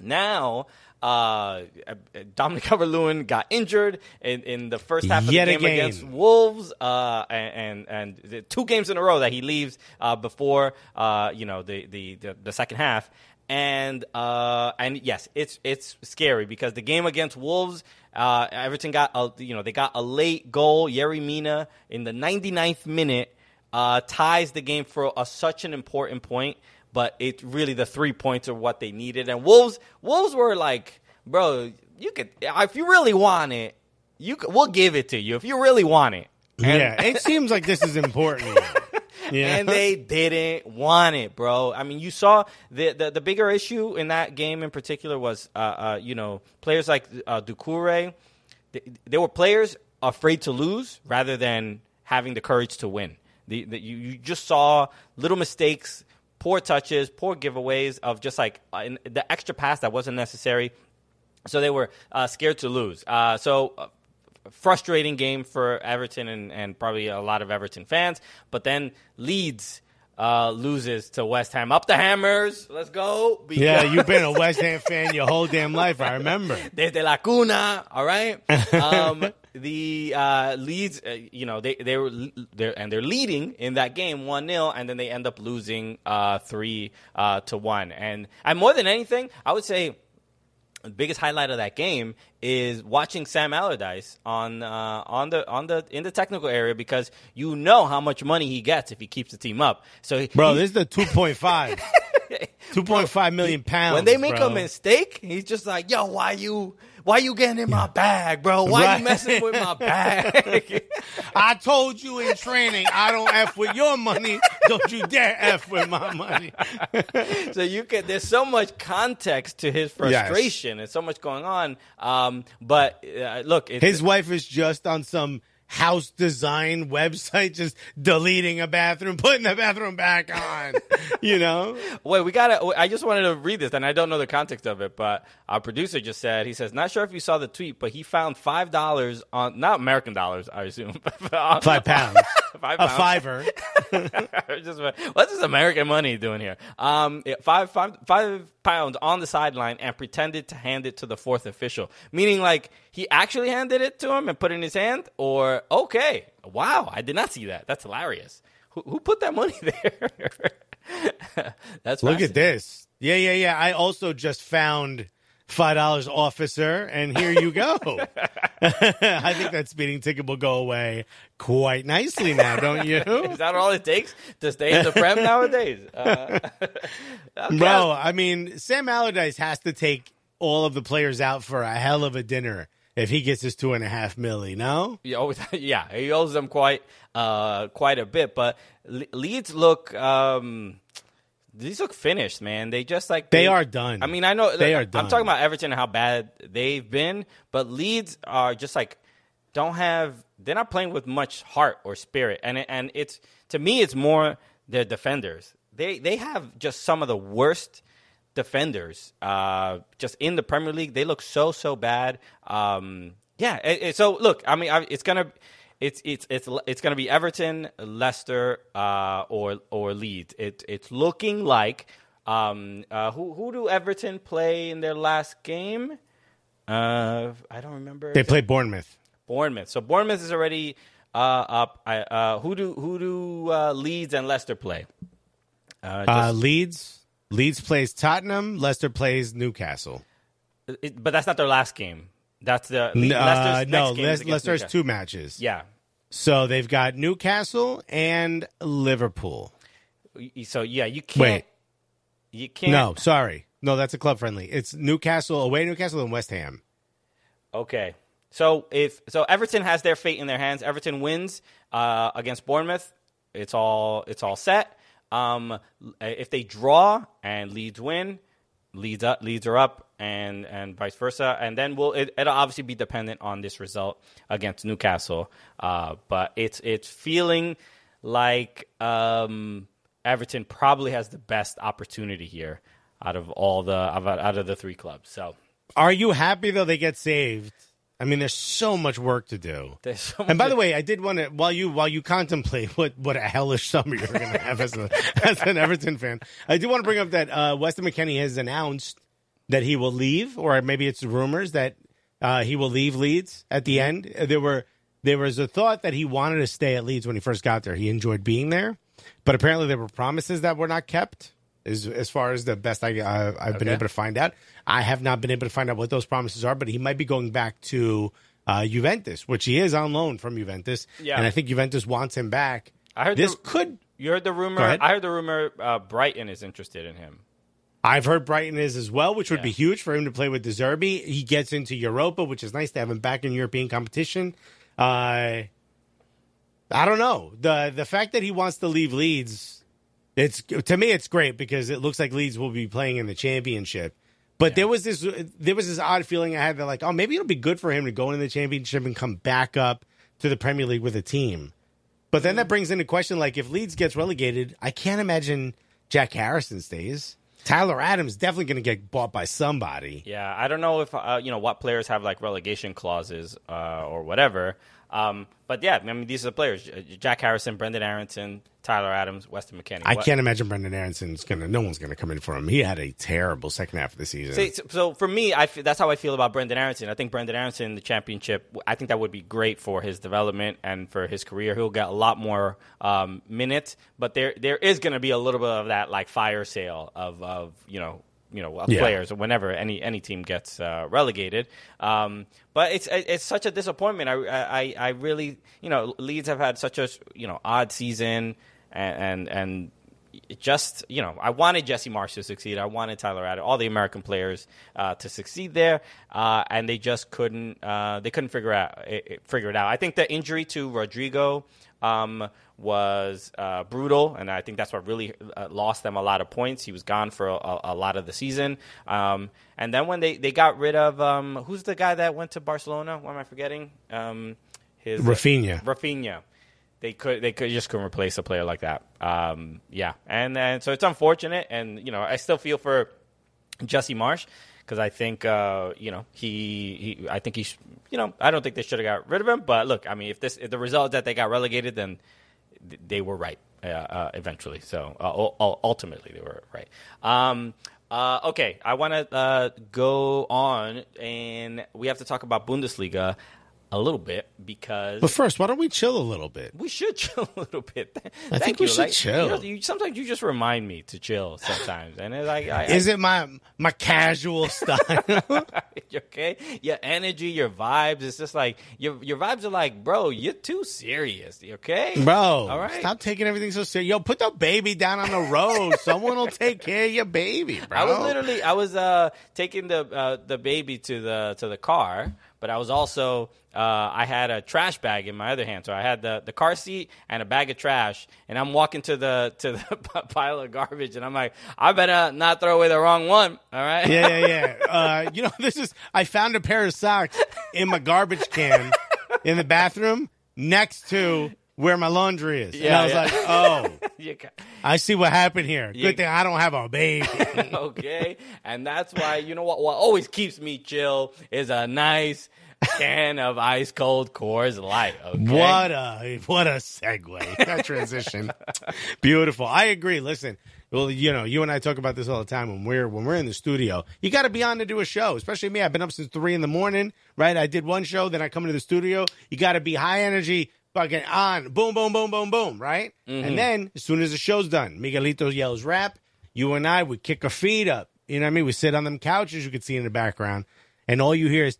Speaker 4: Now, uh, Dominic Calvert-Lewin got injured in, in the first half of
Speaker 3: Yet
Speaker 4: the game
Speaker 3: again.
Speaker 4: against Wolves, uh, and, and and the two games in a row that he leaves uh, before uh, you know the, the, the, the second half. And uh, and yes, it's it's scary because the game against Wolves, uh, Everton got a, you know they got a late goal. Yerry Mina in the 99th minute uh, ties the game for a, such an important point. But it really the three points are what they needed. And Wolves Wolves were like, bro, you could if you really want it, you could, we'll give it to you if you really want it. And,
Speaker 3: yeah, it seems like this is important. (laughs) Yeah.
Speaker 4: and they didn't want it, bro. I mean, you saw the the, the bigger issue in that game in particular was, uh, uh, you know, players like uh, Doucouré. They, were players afraid to lose rather than having the courage to win. The, the, you, you just saw little mistakes, poor touches, poor giveaways of just like uh, the extra pass that wasn't necessary. So they were uh, scared to lose. Uh, so uh, frustrating game for Everton and, and probably a lot of Everton fans. But then Leeds uh, loses to West Ham. Up the Hammers. Let's go. Because
Speaker 3: yeah, you've been a West Ham (laughs) fan your whole damn life. I remember.
Speaker 4: Desde la cuna, all right. Um, the uh, Leeds, uh, you know, they they were they're, and they're leading in that game one 0 and then they end up losing uh, three uh, to one. And and more than anything, I would say the biggest highlight of that game is watching Sam Allardyce on uh, on the on the in the technical area because you know how much money he gets if he keeps the team up. So he-
Speaker 3: Bro,
Speaker 4: he-
Speaker 3: this is the (laughs) 2.5. 2.5 million pounds.
Speaker 4: when they make
Speaker 3: bro.
Speaker 4: a mistake, he's just like, "Yo, why you why you getting in my bag, bro? Why
Speaker 3: Right.
Speaker 4: you messing with my bag?" (laughs)
Speaker 3: I told you in training, I don't F with your money. Don't you dare F with my money. (laughs)
Speaker 4: so you can. There's so much context to his frustration and so much going on. Um, but uh, look,
Speaker 3: His wife is just on some house design (laughs) website, just deleting a bathroom, putting the bathroom back on. (laughs) you know,
Speaker 4: Wait, we gotta. I just wanted to read this, and I don't know the context of it, but our producer just said he says, "Not sure if you saw the tweet, but he found five dollars on not American dollars, I assume, (laughs) but on-
Speaker 3: five pounds, a fiver.
Speaker 4: just, what's this American money doing here? Um, five, five, five pounds on the sideline and pretended to hand it to the fourth official, meaning like he actually handed it to him and put it in his hand, or okay, wow, I did not see that. That's hilarious. Who, who put that money (laughs) there? That's
Speaker 3: Look at this. Yeah, yeah, yeah. I also just found five dollars, officer, and here you go. (laughs) (laughs) I think that speeding ticket will go away quite nicely now, don't you?
Speaker 4: Is that all it takes to stay in the prem nowadays? Uh, okay.
Speaker 3: Bro, I mean, Sam Allardyce has to take all of the players out for a hell of a dinner if he gets his two and a half milli, no?
Speaker 4: Owes, (laughs) yeah, he owes them quite uh, quite a bit. But Le- Leeds look um, these look finished, man. They just like
Speaker 3: They are done.
Speaker 4: I mean, I know
Speaker 3: They are done.
Speaker 4: I'm talking about Everton and how bad they've been, but Leeds are just like don't have. They're not playing with much heart or spirit, and it, and it's to me, it's more their defenders. They they have just some of the worst defenders uh, just in the Premier League. They look so so bad. Um, yeah. it- it- so look, I mean, I, it's gonna. It's it's it's it's going to be Everton, Leicester, uh, or or Leeds. It it's looking like um, uh, who who do Everton play in their last game? Uh, I don't remember.
Speaker 3: They play Bournemouth.
Speaker 4: Bournemouth. So Bournemouth is already uh, up. I, uh, who do who do uh, Leeds and Leicester play? Uh,
Speaker 3: Uh, Leeds. Leeds plays Tottenham. Leicester plays Newcastle.
Speaker 4: it- but that's not their last game. That's the Leicester's
Speaker 3: uh,
Speaker 4: next
Speaker 3: no, Le-
Speaker 4: against
Speaker 3: Leicester has
Speaker 4: Newcastle.
Speaker 3: two matches.
Speaker 4: Yeah.
Speaker 3: So they've got Newcastle and Liverpool.
Speaker 4: So yeah, you can't.
Speaker 3: Wait.
Speaker 4: You can't.
Speaker 3: No, sorry. No, that's a club friendly. It's Newcastle away, Newcastle and West Ham.
Speaker 4: Okay. So if so, Everton has their fate in their hands. Everton wins uh, against Bournemouth. It's all it's all set. Um, if they draw and Leeds win, Leeds up, Leeds are up, and and vice versa. And then we'll it, it'll obviously be dependent on this result against Newcastle. Uh, but it's it's feeling like um, Everton probably has the best opportunity here out of all the out of the three clubs. So
Speaker 3: Are you happy though they get saved? I mean, there's so much work to do.
Speaker 4: so
Speaker 3: And by the way, I did want to while you while you contemplate what what a hellish summer you're going to have as, a, (laughs) as an Everton fan, I do want to bring up that uh, Weston McKennie has announced that he will leave, or maybe it's rumors that uh, he will leave Leeds at the end. Uh, There were there was a thought that he wanted to stay at Leeds when he first got there. He enjoyed being there, but apparently there were promises that were not kept. As, as far as the best I, uh, I've been able to find out, I have not been able to find out what those promises are. But he might be going back to uh, Juventus, which he is on loan from Juventus,
Speaker 4: Yeah.
Speaker 3: and I think Juventus wants him back.
Speaker 4: I heard
Speaker 3: this
Speaker 4: the-
Speaker 3: could.
Speaker 4: You heard the rumor. I heard the rumor. Uh, Brighton is interested in him.
Speaker 3: I've heard Brighton is as well, which would be huge for him to play with De Zerbi. He gets into Europa, which is nice to have him back in European competition. Uh, I don't know the the fact that he wants to leave Leeds. It's to me, it's great because it looks like Leeds will be playing in the championship. But there was this there was this odd feeling I had that like, oh, maybe it'll be good for him to go into the championship and come back up to the Premier League with a team. But then that brings into question like if Leeds gets relegated, I can't imagine Jack Harrison stays. Tyler Adams definitely going to get bought by somebody.
Speaker 4: Yeah, I don't know if uh, you know what players have like relegation clauses uh, or whatever. Um, but yeah, I mean these are the players: Jack Harrison, Brenden Aaronson, Tyler Adams, Weston McKennie.
Speaker 3: I
Speaker 4: What-
Speaker 3: can't imagine Brenden Aaronson's going to. No one's going to come in for him. He had a terrible second half of the season.
Speaker 4: See, so, so for me, I feel, that's how I feel about Brenden Aaronson. I think Brenden Aaronson the championship, I think that would be great for his development and for his career. He'll get a lot more um, minutes, but there there is going to be a little bit of that like fire sale of of you know you know of
Speaker 3: Yeah.
Speaker 4: players whenever any any team gets uh, relegated. Um, but it's it's such a disappointment. I, I I really you know Leeds have had such a you know odd season and and. and just you know, I wanted Jesse Marsch to succeed. I wanted Tyler Adams, all the American players uh, to succeed there, uh, and they just couldn't. Uh, they couldn't figure out it, it- figure it out. I think the injury to Rodrigo um, was uh, brutal, and I think that's what really uh, lost them a lot of points. He was gone for a, a lot of the season, um, and then when they, they got rid of um, who's the guy that went to Barcelona? What am I forgetting? Um, his
Speaker 3: Raphinha.
Speaker 4: Raphinha. They could they could just couldn't replace a player like that. Um, yeah, and and so it's unfortunate, and you know I still feel for Jesse Marsch because I think uh, you know he, he I think he's you know I don't think they should have got rid of him. But look, I mean if this if the result that they got relegated, then th- they were right uh, uh, eventually. So uh, ul- ul- ultimately they were right. Um, uh, okay, I want to uh, go on, and we have to talk about Bundesliga a little bit because
Speaker 3: But first, why don't we chill a little bit?
Speaker 4: we should (laughs) chill a little bit.
Speaker 3: I think
Speaker 4: you.
Speaker 3: we should
Speaker 4: Like,
Speaker 3: chill.
Speaker 4: You know, you, sometimes you just remind me to chill sometimes, and it's like, I,
Speaker 3: Is it my my casual style? (laughs)
Speaker 4: okay? Your energy, your vibes. It's just like your your vibes are like, bro, you're too serious. Okay,
Speaker 3: Bro,
Speaker 4: All right.
Speaker 3: stop taking everything so serious. Yo, put the baby down on the road. (laughs) Someone will take care of your baby, bro.
Speaker 4: I was literally I was uh taking the uh, the baby to the to the car, but I was also uh, I had a trash bag in my other hand, so I had the, the car seat and a bag of trash, and I'm walking to the to the (laughs) pile of garbage, and I'm like, I better not throw away the wrong one. All right,
Speaker 3: Yeah, yeah, yeah. (laughs) Uh, you know, (laughs) this is. I found a pair of socks in my garbage can in the bathroom next to where my laundry is. and
Speaker 4: Yeah,
Speaker 3: I was
Speaker 4: yeah.
Speaker 3: like, (laughs) oh, I see what happened here. Good
Speaker 4: You-
Speaker 3: thing I don't have a baby. (laughs)
Speaker 4: okay, and that's why you know what what always keeps me chill is a nice can of ice cold Coors Light. Okay?
Speaker 3: What a what a segue. (laughs) That transition. Beautiful. I agree. Listen, well, you know, you and I talk about this all the time when we're when we're in the studio. You got to be on to do a show, especially me. I've been up since three in the morning. Right? I did one show, then I come into the studio. You got to be high energy, fucking on. Boom, boom, boom, boom, boom. Right? And then as soon as the show's done, Miguelito yells rap. You and I would kick our feet up. You know what I mean? We sit on them couches. You could see in the background. And all you hear is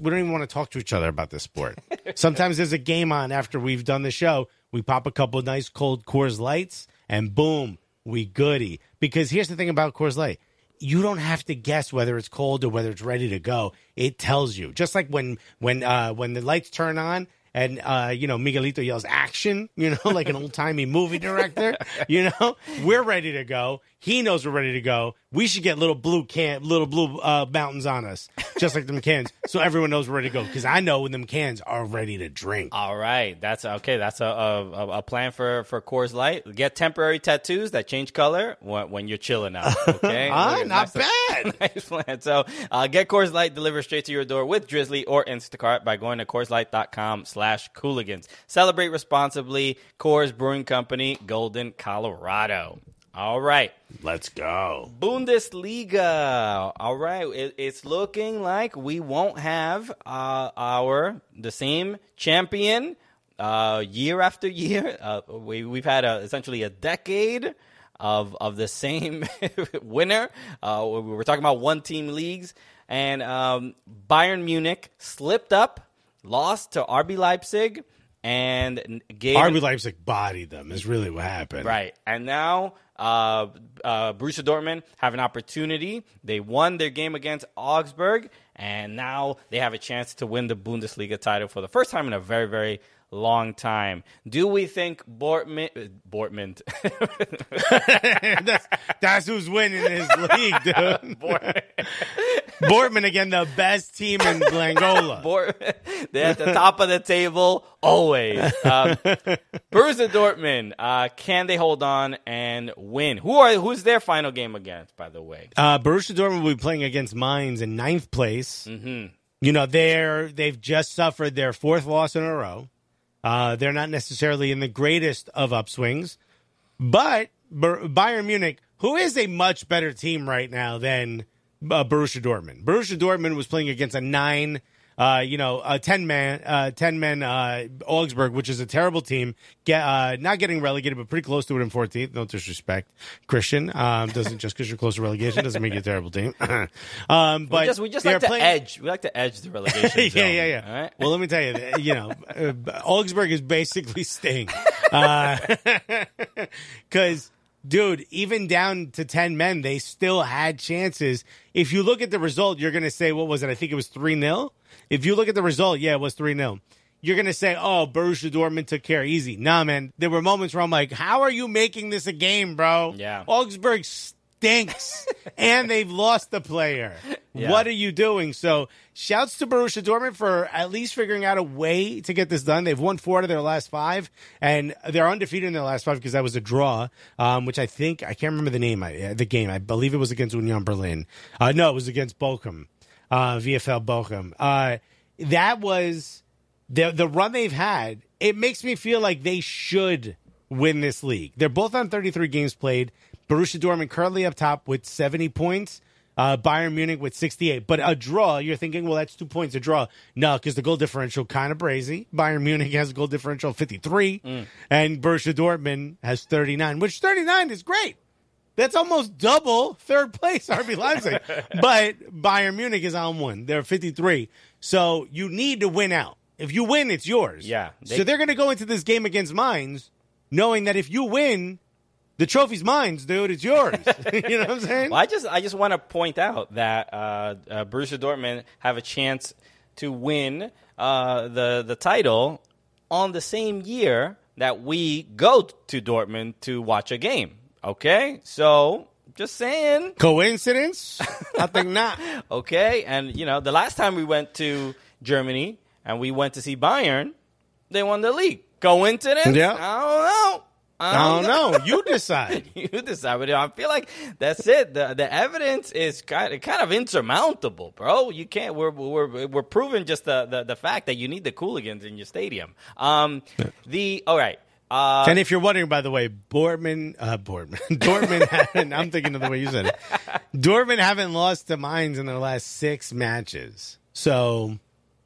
Speaker 3: we don't even want to talk to each other about this sport. (laughs) Sometimes there's a game on after we've done the show. We pop a couple nice cold Coors Lights, and boom, we goody. Because here's the thing about Coors Light: you don't have to guess whether it's cold or whether it's ready to go. It tells you. Just like when when uh, when the lights turn on. And uh, you know, Miguelito yells action, you know, (laughs) like an old timey movie director. You know, we're ready to go. He knows we're ready to go. We should get little blue can, little blue uh, mountains on us, just like them cans, so everyone knows we're ready to go. Because I know when them cans are ready to drink.
Speaker 4: All right, that's okay. That's a, a, a plan for for Coors Light. Get temporary tattoos that change color when, when you're chilling out. (laughs) Okay,
Speaker 3: Ah, not
Speaker 4: a- (laughs)
Speaker 3: bad.
Speaker 4: nice plan. So uh, get Coors Light delivered straight to your door with Drizzly or Instacart by going to CoorsLight.com slash Cooligans. Celebrate responsibly. Coors Brewing Company, Golden, Colorado. All right.
Speaker 3: Let's go.
Speaker 4: Bundesliga. All right, it, it's looking like we won't have uh, our the same champion uh, year after year. (laughs) Uh, we we've had a, essentially a decade of of the same (laughs) winner. Uh, we were talking about one team leagues, and um, Bayern Munich slipped up, lost to RB Leipzig, and gave
Speaker 3: RB Leipzig bodied them. Is really what happened.
Speaker 4: Right. And now uh, uh, Borussia Dortmund have an opportunity. They won their game against Augsburg, and now they have a chance to win the Bundesliga title for the first time in a very, very long time. Do we think Bortman... uh, Bortman... (laughs)
Speaker 3: that's, that's who's winning this league, dude. (laughs)
Speaker 4: Bort-
Speaker 3: Bortman again, the best team in Glangola. (laughs)
Speaker 4: They're at the top of the table always. Um, Borussia Dortmund, uh, can they hold on and win? Who are who's their final game against? By the way,
Speaker 3: Uh, Borussia Dortmund will be playing against Mainz in ninth place. Mm-hmm. You know, they're they've just suffered their fourth loss in a row. Uh, they're not necessarily in the greatest of upswings, but Bayern Munich, who is a much better team right now than uh, Borussia Dortmund. Borussia Dortmund was playing against a nine, uh, you know, a ten man, uh, ten men uh, Augsburg, which is a terrible team. Get uh, not getting relegated, but pretty close to it in fourteenth. No disrespect, Christian. Um, doesn't just because you're close to relegation doesn't make you a terrible team. (clears throat) um, but
Speaker 4: we just we just like to
Speaker 3: playing-
Speaker 4: edge. We like to edge the relegation (laughs)
Speaker 3: yeah,
Speaker 4: zone.
Speaker 3: yeah, yeah.
Speaker 4: All right?
Speaker 3: Well, let me tell you, you know, uh, Augsburg is basically Sting. Because, (laughs) (laughs) dude, even down to 10 men, they still had chances. If you look at the result, you're going to say, what was it? I think it was 3 0. If you look at the result, yeah, it was 3 0. You're going to say, oh, Borussia Dortmund took care easy. Nah, man. There were moments where I'm like, how are you making this a game, bro?
Speaker 4: Yeah.
Speaker 3: Augsburg stinks, (laughs) and they've lost the player.
Speaker 4: Yeah.
Speaker 3: What are you doing? So, shouts to Borussia Dortmund for at least figuring out a way to get this done. They've won four out of their last five, and they're undefeated in their last five because that was a draw, um, which I think I can't remember the name of the game. I believe it was against Union Berlin. Uh, no, it was against Bochum, uh, VFL Bochum. Uh, that was the the run they've had. It makes me feel like they should win this league. They're both on 33 games played. Borussia Dortmund currently up top with 70 points. Uh, Bayern Munich with 68. But a draw, you're thinking, well, that's two points a draw. No, because the goal differential kind of brazy. Bayern Munich has a goal differential of 53, and Borussia Dortmund has 39, which 39 is great. That's almost double third place (laughs) RB Leipzig. but Bayern Munich is on one. They're 53. So you need to win out. If you win, it's yours.
Speaker 4: Yeah, they-
Speaker 3: so they're going to go into this game against Mainz knowing that if you win, the trophy's mine, dude. It's yours. (laughs) you know what I'm saying?
Speaker 4: Well, I just I just want to point out that uh, uh, Borussia Dortmund have a chance to win uh, the the title on the same year that we go to Dortmund to watch a game. Okay, so just saying.
Speaker 3: Coincidence? I think not. (laughs)
Speaker 4: Okay, and you know the last time we went to Germany and we went to see Bayern, they won the league. Coincidence?
Speaker 3: Yeah.
Speaker 4: I don't know.
Speaker 3: I don't know. You (laughs) decide.
Speaker 4: you decide. But I feel like that's it. The the evidence is kind of, kind of insurmountable, bro. You can't. We're we're we're proving just the, the, the fact that you need the Cooligans in your stadium. Um, the all right. Uh,
Speaker 3: and if you're wondering, by the way, Bortman, uh, Bortman, (laughs) Dortmund, haven't, I'm thinking of the way you said it. Dortmund haven't lost to Mainz in their last six matches. So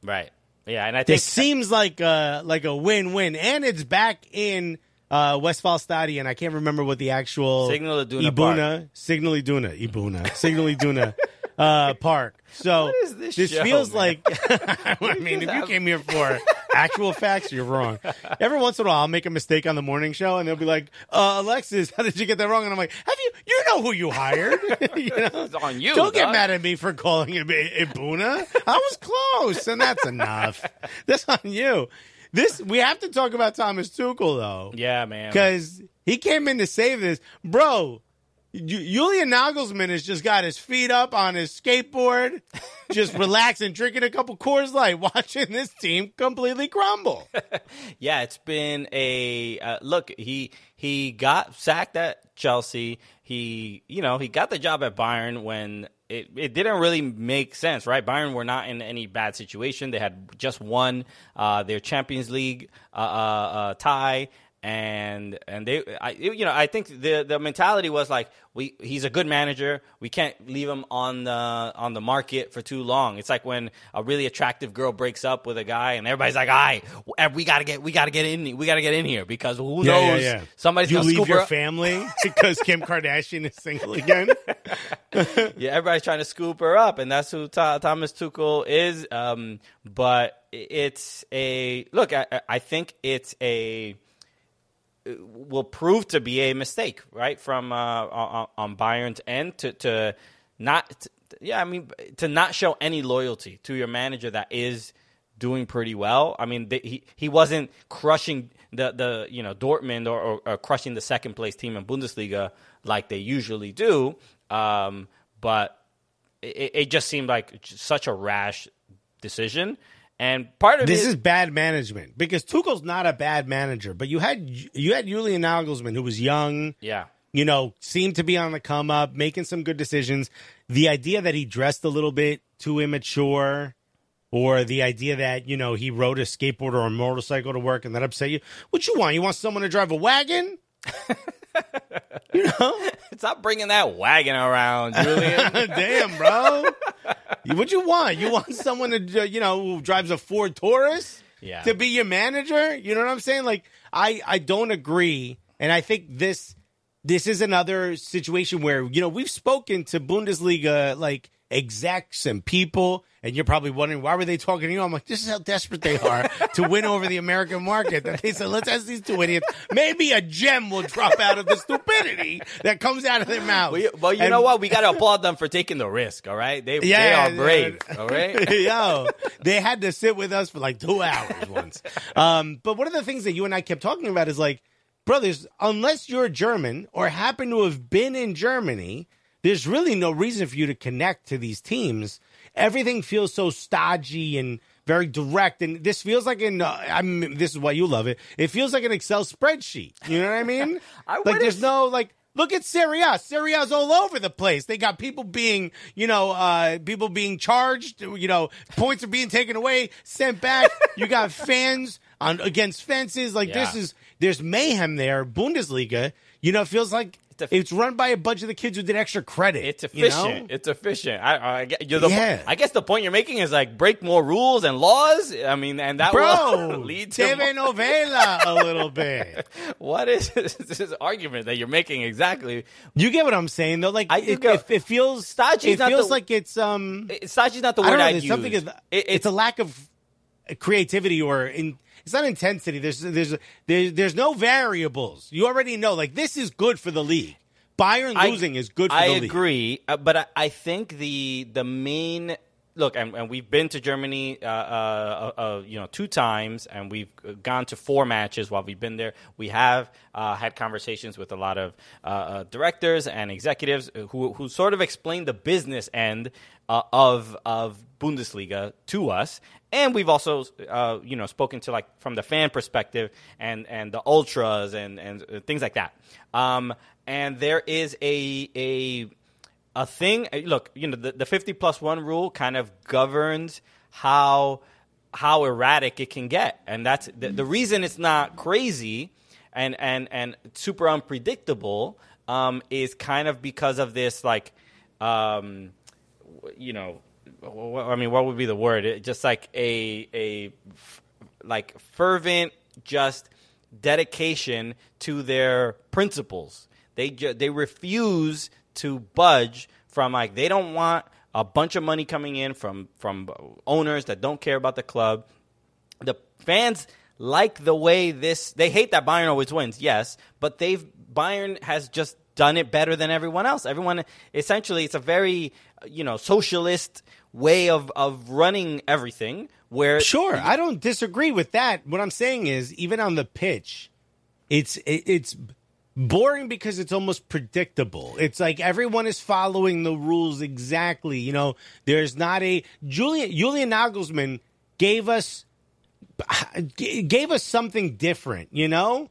Speaker 4: right. Yeah, and I think it
Speaker 3: seems like a, like a win-win. And it's back in uh, Westfalen I can't remember what the actual
Speaker 4: Signal Iduna
Speaker 3: Ibuna, Signal Iduna, Ibuna, Signal Iduna uh, Park. So
Speaker 4: What is this show,
Speaker 3: feels
Speaker 4: man?
Speaker 3: like. (laughs) (laughs) I mean, if you came here for actual facts, you're wrong. Every once in a while, I'll make a mistake on the morning show, and they'll be like, uh, "Alexis, (laughs) how did you get that wrong?" And I'm like, "Have you? You know who you hired? you know,
Speaker 4: It's on you,
Speaker 3: Don't get
Speaker 4: dog.
Speaker 3: mad at me for calling him Ibuna. I was close, and that's enough. That's on you. This we have to talk about Thomas Tuchel though
Speaker 4: yeah, man.
Speaker 3: because he came in to save this, bro. Ju- Julian Nagelsmann has just got his feet up on his skateboard, (laughs) just relaxing, drinking a couple Coors Light, (laughs) watching this team completely crumble. (laughs)
Speaker 4: Yeah, it's been a uh, look. He he got sacked at Chelsea. He you know he got the job at Bayern when it, it didn't really make sense, right? Bayern were not in any bad situation. They had just won uh, their Champions League uh, uh, uh, tie. And and they, I, you know, I think the the mentality was like, we he's a good manager. We can't leave him on the on the market for too long. It's like when a really attractive girl breaks up with a guy, and everybody's like, "All right, we gotta get we gotta get in we gotta get in here because who knows somebody's
Speaker 3: you
Speaker 4: gonna
Speaker 3: leave your
Speaker 4: her up."
Speaker 3: family (laughs) because Kim Kardashian is single (laughs) again.
Speaker 4: yeah, everybody's trying to scoop her up, and that's who Tho- Thomas Tuchel is. Um, but it's a look. I, I think it's a will prove to be a mistake, right, from uh, on, on Bayern's end to to not. To, yeah, I mean to not show any loyalty to your manager that is doing pretty well. I mean, he he wasn't crushing the the you know Dortmund or, or, or crushing the second place team in Bundesliga like they usually do. Um, but it, it just seemed like such a rash decision. And part of
Speaker 3: This
Speaker 4: it,
Speaker 3: is bad management because Tuchel's not a bad manager, but you had you had Julian Nagelsmann who was young,
Speaker 4: yeah.
Speaker 3: you know, seemed to be on the come up, making some good decisions. The idea that he dressed a little bit too immature, or the idea that you know he rode a skateboard or a motorcycle to work and that upset you. What you want? You want someone to drive a wagon? (laughs) (laughs) you know,
Speaker 4: stop bringing that wagon around, Julian. (laughs)
Speaker 3: damn, bro. what you want? You want someone to you know who drives a Ford Taurus?
Speaker 4: Yeah.
Speaker 3: to be your manager. You know what I'm saying? Like I I don't agree, and I think this this is another situation where you know we've spoken to Bundesliga like execs and people, and you're probably wondering why were they talking to you? I'm like, this is how desperate they are to win over the American market. That they said, let's ask these two idiots. Maybe a gem will drop out of the stupidity that comes out of their mouth.
Speaker 4: well, you, well, you
Speaker 3: And-
Speaker 4: know what? We got to applaud them for taking the risk. All right, they
Speaker 3: Yeah,
Speaker 4: they are brave.
Speaker 3: yeah.
Speaker 4: All right. (laughs)
Speaker 3: Yo, they had to sit with us for like two hours once. Um, but one of the things that you and I kept talking about is like, brothers, unless you're German or happen to have been in Germany, there's really no reason for you to connect to these teams. Everything feels so stodgy and very direct, and this feels like an, Uh, I mean, this is why you love it. It feels like an Excel spreadsheet. You know what I mean? (laughs)
Speaker 4: I
Speaker 3: like there's no like. Look at Serie A. Syria's all over the place. They got people being, you know, uh, people being charged. You know, points are being taken away, sent back. (laughs) you got fans on against fences. Like this is there's mayhem there. Bundesliga. You know, it feels like
Speaker 4: It's a-
Speaker 3: it's run by a bunch of the kids who did extra credit.
Speaker 4: It's
Speaker 3: you
Speaker 4: efficient.
Speaker 3: know?
Speaker 4: It's efficient. I, I, you're the,
Speaker 3: Yeah.
Speaker 4: I guess the point you're making is like break more rules and laws. I mean, and that will
Speaker 3: Bro, (laughs)
Speaker 4: lead to
Speaker 3: TV
Speaker 4: more-
Speaker 3: novela a (laughs) little bit.
Speaker 4: what is (laughs) this, this argument that you're making exactly?
Speaker 3: You get what I'm saying, though. Like
Speaker 4: I
Speaker 3: it, it, it feels,
Speaker 4: Stodgy's
Speaker 3: it
Speaker 4: not
Speaker 3: feels
Speaker 4: the-
Speaker 3: like it's um.
Speaker 4: Sachi's not the
Speaker 3: I
Speaker 4: word
Speaker 3: don't know.
Speaker 4: I'd use.
Speaker 3: something. Of,
Speaker 4: It-
Speaker 3: it's, a lack of creativity or in. It's not intensity. There's there's there's there's no variables. You already know. Like this is good for the league. Bayern
Speaker 4: I-
Speaker 3: losing is good for
Speaker 4: I
Speaker 3: the league.
Speaker 4: agree, uh, but I, I think the the main look, and, and we've been to Germany, uh, uh, uh, uh, you know, two times, and we've gone to four matches while we've been there. We have uh, had conversations with a lot of directors and executives who who sort of explained the business end uh, of of Bundesliga to us. And we've also, uh, you know, spoken to like from the fan perspective and, and the ultras and, and uh, things like that. Um, and there is a a a thing. uh, Look, you know, the, the fifty plus one rule kind of governs how how erratic it can get, and that's the, the reason it's not crazy and and and super unpredictable. Um, is kind of because of this, like, um, you know, I mean, what would be the word? It, just like a a like fervent, just dedication to their principles. They ju- they refuse to budge from like they don't want a bunch of money coming in from from owners that don't care about the club. The fans like the way this. They hate that Bayern always wins, yes, but they've Bayern has just done it better than everyone else. Everyone essentially, it's a very you know socialist way of of running everything. Where
Speaker 3: Sure, I don't disagree with that. What I'm saying is, even on the pitch, it's it's boring because it's almost predictable. It's like everyone is following the rules exactly. You know, there's not a Julian Julian Nagelsmann gave us gave us something different. You know.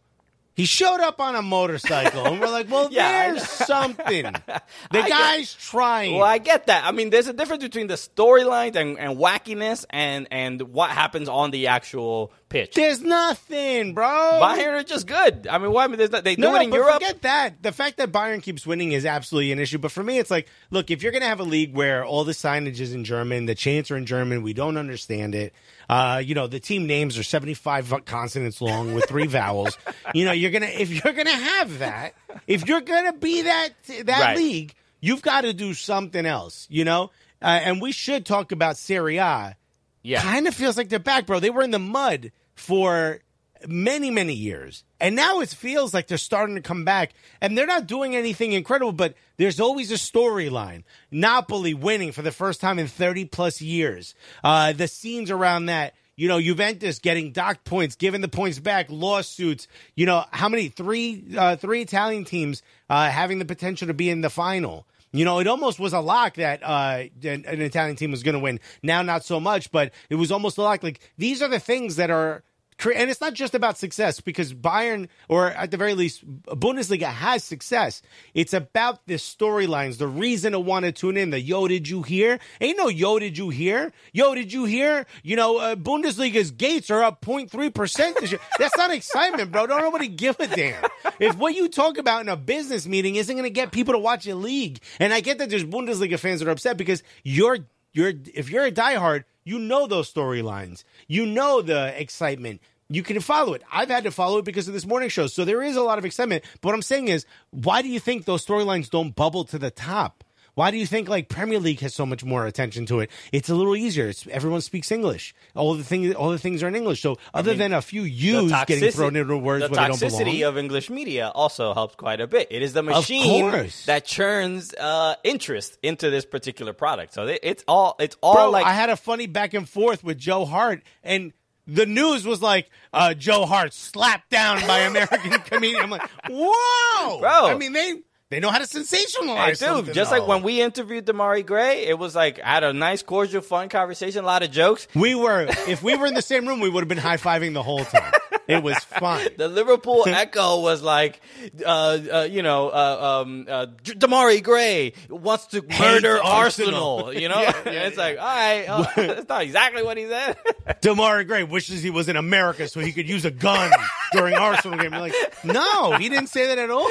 Speaker 3: He showed up on a motorcycle, and we're like, "Well, (laughs)
Speaker 4: Yeah,
Speaker 3: there's something. (laughs) The
Speaker 4: I get-
Speaker 3: guy's trying."
Speaker 4: Well, I get that. I mean, there's a difference between the storylines and, and wackiness and and what happens on the actual pitch.
Speaker 3: There's nothing, bro.
Speaker 4: Bayern are just good. I mean, why? I mean, not, they do
Speaker 3: No,
Speaker 4: it in
Speaker 3: but
Speaker 4: Europe.
Speaker 3: forget that. The fact that Bayern keeps winning is absolutely an issue. But for me, it's like, look, if you're going to have a league where all the signage is in German, the chants are in German, we don't understand it. Uh, you know, the team names are 75 consonants long with three (laughs) vowels. You know, you're gonna if you're gonna have that, if you're gonna be that that
Speaker 4: Right.
Speaker 3: league, you've got to do something else. You know, uh, and we should talk about Serie A
Speaker 4: yeah,
Speaker 3: kind of feels like they're back, bro. They were in the mud for many, many years. And now it feels like they're starting to come back. And they're not doing anything incredible, but there's always a storyline. Napoli winning for the first time in 30 plus years. Uh, the scenes around that. You know, Juventus getting docked points, giving the points back, lawsuits. You know, how many three uh, three Italian teams uh, having the potential to be in the final. You know, it almost was a lock that uh, an, an Italian team was going to win. Now, not so much, but it was almost a lock. Like these are the things that are, and it's not just about success because Bayern, or at the very least, Bundesliga has success. It's about the storylines, the reason to want to tune in. The yo, did you hear? Ain't no yo, did you hear? Yo, did you hear? You know, uh, Bundesliga's gates are up 0.3 percent this year. That's not excitement, bro. Don't nobody give a damn. If what you talk about in a business meeting isn't going to get people to watch a league, and I get that there's Bundesliga fans that are upset because you're you're if you're a diehard, you know those storylines, you know the excitement. You can follow it. I've had to follow it because of this morning show. So there is a lot of excitement. But what I'm saying is, why do you think those storylines don't bubble to the top? Why do you think like Premier League has so much more attention to it? It's a little easier. It's, everyone speaks English. All the things, all the things are in English. So other than a few U's getting thrown into words
Speaker 4: the
Speaker 3: where they don't
Speaker 4: toxicity of English media also helps quite a bit. It is the machine that churns uh, interest into this particular product. So it's all it's all
Speaker 3: Bro,
Speaker 4: like
Speaker 3: I had a funny back and forth with Joe Hart, and the news was like uh, Joe Hart slapped down by American (laughs) comedian. I'm like, whoa,
Speaker 4: Bro.
Speaker 3: I mean, they They know how to sensationalize.
Speaker 4: Hey, dude,
Speaker 3: something,
Speaker 4: just like when we interviewed Demarai Gray, it was like I had a nice, cordial, fun conversation, a lot of jokes.
Speaker 3: we were, if we were in the same room, we would have been high fiving the whole time. (laughs) It was fun.
Speaker 4: The Liverpool (laughs) Echo was like, uh, uh, you know, uh, um, uh, Demarai Gray wants to murder
Speaker 3: Arsenal.
Speaker 4: Arsenal. You know, (laughs)
Speaker 3: Yeah, (laughs) yeah,
Speaker 4: it's like, all right, uh, that's not exactly what he said.
Speaker 3: Demarai Gray wishes he was in America so he could use a gun during Arsenal game. You're like, no, he didn't say that at all.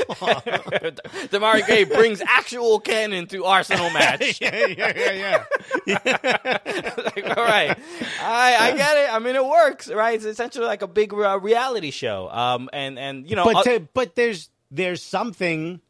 Speaker 4: Demarai Gray brings actual cannon to Arsenal match.
Speaker 3: yeah, yeah, yeah, yeah.
Speaker 4: like, all right, I, I get it. I mean, it works, right? It's essentially like a big uh, reality show. Um, and and you know,
Speaker 3: But
Speaker 4: uh,
Speaker 3: to, but there's there's something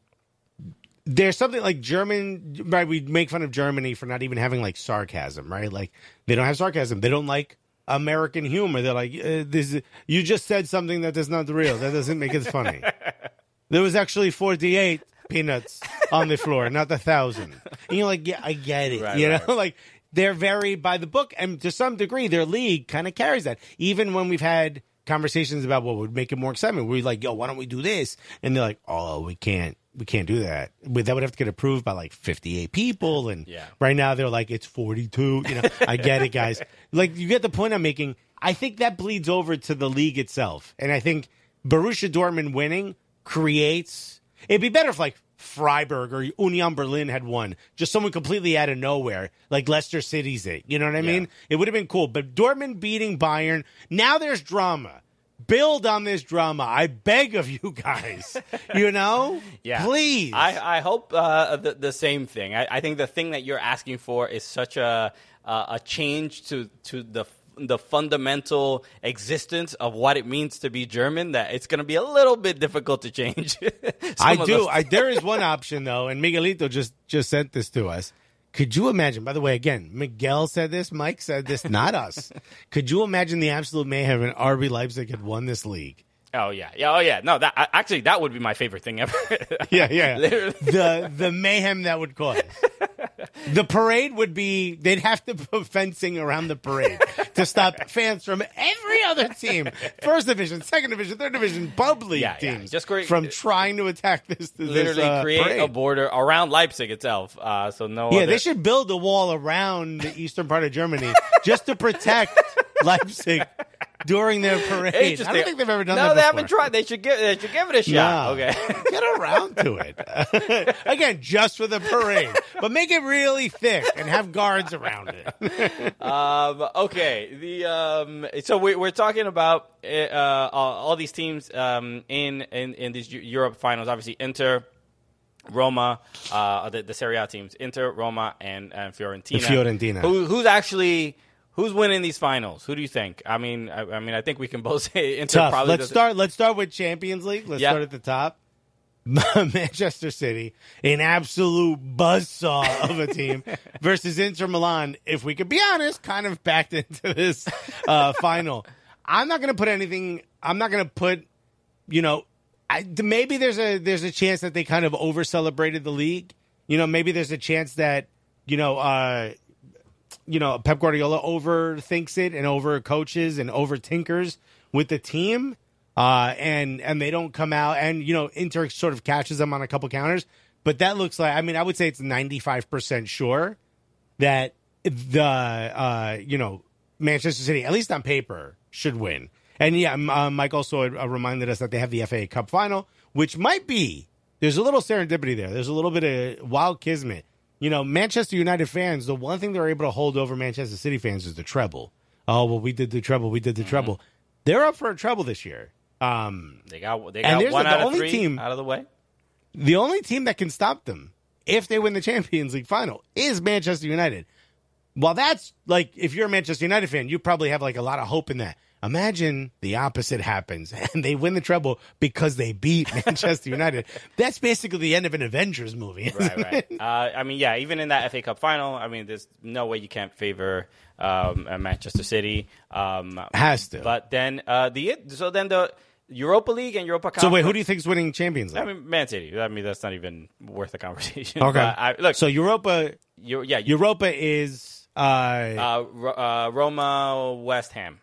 Speaker 3: there's something like German right we make fun of Germany for not even having like sarcasm, right? Like they don't have sarcasm. They don't like American humor. They're like uh, this is- you just said something that is not real. That doesn't make it funny. (laughs) there was actually 48 peanuts on the floor, not a thousand. And you're like, yeah, I get it.
Speaker 4: Right,
Speaker 3: you
Speaker 4: right.
Speaker 3: know, (laughs) like they're very by the book, and to some degree, their league kind of carries that. Even when we've had conversations about what would make it more exciting, we're like, yo, why don't we do this? And they're like, oh, we can't. We can't do that. But that would have to get approved by like 58 people. And
Speaker 4: Yeah.
Speaker 3: right now they're like, it's 42. You know, I get it, guys. (laughs) Like, you get the point I'm making. I think that bleeds over to the league itself. And I think Borussia Dortmund winning creates. It'd be better if like Freiburg or Union Berlin had won, just someone completely out of nowhere, like Leicester City's it. You know what I mean? It would have been cool. But Dortmund beating Bayern, now there's drama. Build on this drama. I beg of you guys. (laughs) You know?
Speaker 4: Yeah.
Speaker 3: Please.
Speaker 4: I, I hope uh, the, the same thing. I, I think the thing that you're asking for is such a uh, a change to to the the fundamental existence of what it means to be German that it's going to be a little bit difficult to change. (laughs)
Speaker 3: I do. I, there is one option though, and Miguelito just just sent this to us. Could you imagine? By the way, again, Miguel said this, Mike said this, not us. (laughs) Could you imagine the absolute mayhem if RB Leipzig had won this league?
Speaker 4: oh yeah, yeah, oh yeah. No, that actually that would be my favorite thing ever. (laughs)
Speaker 3: Yeah, yeah. The the mayhem that would cause. The parade would be they'd have to put fencing around the parade to stop (laughs) fans from every other team, first division, second division, third division, league
Speaker 4: Yeah, yeah. Just create-
Speaker 3: from trying to attack this. this
Speaker 4: Literally
Speaker 3: uh,
Speaker 4: create
Speaker 3: parade.
Speaker 4: a border around Leipzig itself. Uh, so no.
Speaker 3: Yeah,
Speaker 4: other-
Speaker 3: they should build a wall around the eastern part of Germany just to protect (laughs) Leipzig during their (laughs) parade. I don't think they've ever done
Speaker 4: no,
Speaker 3: that.
Speaker 4: No,
Speaker 3: they
Speaker 4: haven't tried. They should give. They should give it a shot. Okay. (laughs)
Speaker 3: Get around to it. (laughs) Again, just for the parade. But make it really thick and have guards around it.
Speaker 4: Um, okay, the um, so we, we're talking about uh, uh, all, all these teams um, in in in these Europe finals. Obviously, Inter, Roma, uh, the, the Serie A teams, Inter, Roma, and, and Fiorentina.
Speaker 3: Fiorentina.
Speaker 4: Who, who's actually who's winning these finals? Who do you think? I mean, I, I mean, I think we can both (laughs) say Inter
Speaker 3: Tough.
Speaker 4: probably.
Speaker 3: Let's
Speaker 4: doesn't-
Speaker 3: start let's start with Champions League. Let's
Speaker 4: Yeah.
Speaker 3: start at the top. (laughs) Manchester City, an absolute buzzsaw of a team, (laughs) versus Inter Milan. If we could be honest, kind of backed into this uh, final. I'm not going to put anything. I'm not going to put. You know, I, maybe there's a there's a chance that they kind of over celebrated the league. You know, maybe there's a chance that you know, uh, you know, Pep Guardiola overthinks it and over coaches and over tinkers with the team uh, and and they don't come out, and you know Inter sort of catches them on a couple counters. But that looks like I mean I would say it's ninety five percent sure that the uh, you know Manchester City at least on paper should win. And yeah, um, uh, Mike also uh, reminded us that they have the FA Cup final, which might be there's a little serendipity there. There's a little bit of wild kismet. You know, Manchester United fans, the one thing they're able to hold over Manchester City fans is the treble. Oh well, we did the treble, we did the treble. They're up for a treble this year. Um,
Speaker 4: They got they got one
Speaker 3: the
Speaker 4: out of
Speaker 3: only
Speaker 4: three
Speaker 3: team-
Speaker 4: out of the way.
Speaker 3: the only team that can stop them if they win the Champions League final is Manchester United. Well, that's like if you're a Manchester United fan, you probably have like a lot of hope in that. Imagine the opposite happens (laughs) and they win the treble because they beat (laughs) Manchester United. That's basically the end of an Avengers movie.
Speaker 4: right, right. (laughs) Uh, I mean, yeah, even in that FA Cup final, I mean, there's no way you can't favor um, uh, Manchester City. Um,
Speaker 3: Has to.
Speaker 4: But then uh, the so then the Europa League and Europa Cup.
Speaker 3: so wait, who do you think is winning Champions League?
Speaker 4: I mean, Man City. I mean, that's not even worth a conversation.
Speaker 3: okay.
Speaker 4: I, look,
Speaker 3: so Europa,
Speaker 4: yeah,
Speaker 3: Europa is uh,
Speaker 4: uh, uh, Roma, West Ham.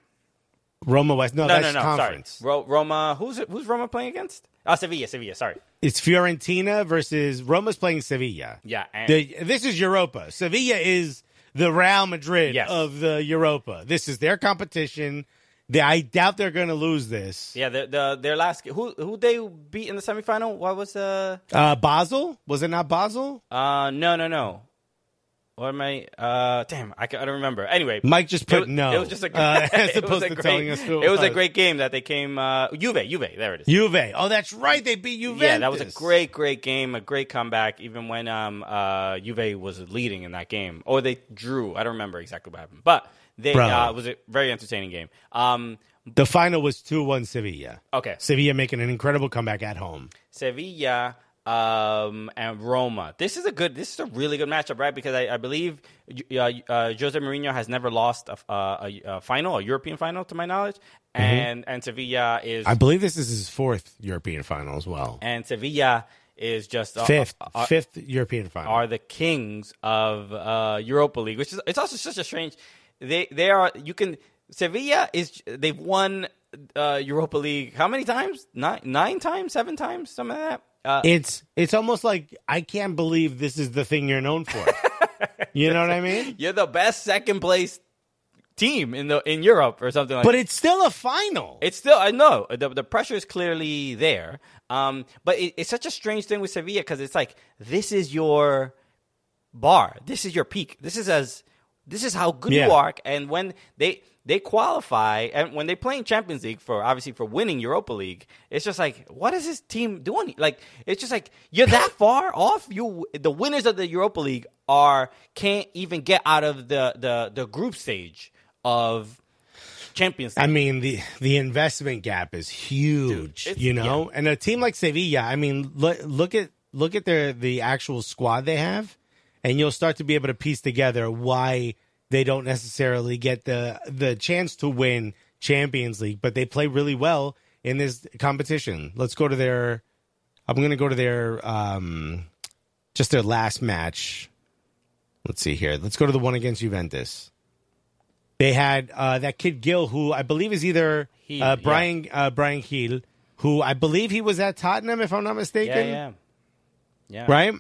Speaker 3: Roma West. No,
Speaker 4: No,
Speaker 3: that's
Speaker 4: no, no.
Speaker 3: conference.
Speaker 4: Sorry, Ro- Roma. Who's who's Roma playing against? Oh, Sevilla, Sevilla. Sorry.
Speaker 3: It's Fiorentina versus Roma's playing Sevilla.
Speaker 4: Yeah, and-
Speaker 3: The- this is Europa. Sevilla is the Real Madrid
Speaker 4: Yes.
Speaker 3: of the Europa. This is their competition. They, I doubt they're going to lose this.
Speaker 4: Yeah, the, the their last who who they beat in the semifinal? What was the?
Speaker 3: Uh, Basel was it not Basel?
Speaker 4: Uh, no, no, no. What am I? Uh, damn, I, ca- I don't remember. Anyway,
Speaker 3: Mike just put
Speaker 4: was,
Speaker 3: no,
Speaker 4: It was just a (laughs)
Speaker 3: uh, as (laughs)
Speaker 4: it was
Speaker 3: opposed
Speaker 4: a
Speaker 3: to
Speaker 4: great,
Speaker 3: telling us who
Speaker 4: it was a great game that they came. Uh, Juve, Juve. There it is.
Speaker 3: Juve. Oh, that's right. They beat Juventus.
Speaker 4: Yeah, that was a great, great game, a great comeback. Even when um uh Juve was leading in that game, or they drew. I don't remember exactly what happened, but they uh, it was a very entertaining game. Um,
Speaker 3: The final was two one Sevilla.
Speaker 4: okay,
Speaker 3: Sevilla making an incredible comeback at home.
Speaker 4: Sevilla um, and Roma. This is a good. This is a really good matchup, right? Because I, I believe uh, uh, Jose Mourinho has never lost a, a, a final, a European final, to my knowledge, and and Sevilla is
Speaker 3: Mm-hmm. I believe this is his fourth European final as well.
Speaker 4: and Sevilla is just uh,
Speaker 3: Fifth,
Speaker 4: uh,
Speaker 3: fifth European final.
Speaker 4: are the kings of uh, Europa League, which is it's also such a strange. They they are you can Sevilla is they've won uh, Europa League how many times nine nine times seven times something like that. Uh,
Speaker 3: It's it's almost like I can't believe this is the thing you're known for. (laughs) you know what I mean?
Speaker 4: you're the best second place team in the in Europe or something like. That.
Speaker 3: But it's still a final.
Speaker 4: It's still I know the the pressure is clearly there. Um, but it, it's such a strange thing with Sevilla because it's like this is your bar, this is your peak, this is as this is how good
Speaker 3: Yeah.
Speaker 4: you are. And when they they qualify and when they play in Champions League for obviously for winning Europa League, it's just like what is this team doing? Like it's just like you're that (laughs) far off. You the winners of the Europa League are can't even get out of the the the group stage of Champions League.
Speaker 3: I mean the the investment gap is huge,
Speaker 4: it's-
Speaker 3: you know. And a team like Sevilla, I mean, look look at look at their the actual squad they have, and you'll start to be able to piece together why they don't necessarily get the the chance to win Champions League, but they play really well in this competition. Let's go to their. I'm going to go to their um, just their last match. Let's see here. Let's go to the one against Juventus. They had uh, that kid Gill, who I believe is either
Speaker 4: Gil,
Speaker 3: uh, Bryan uh, Bryan Gil, who I believe he was at Tottenham, if I'm not mistaken.
Speaker 4: yeah, yeah, yeah.
Speaker 3: Right.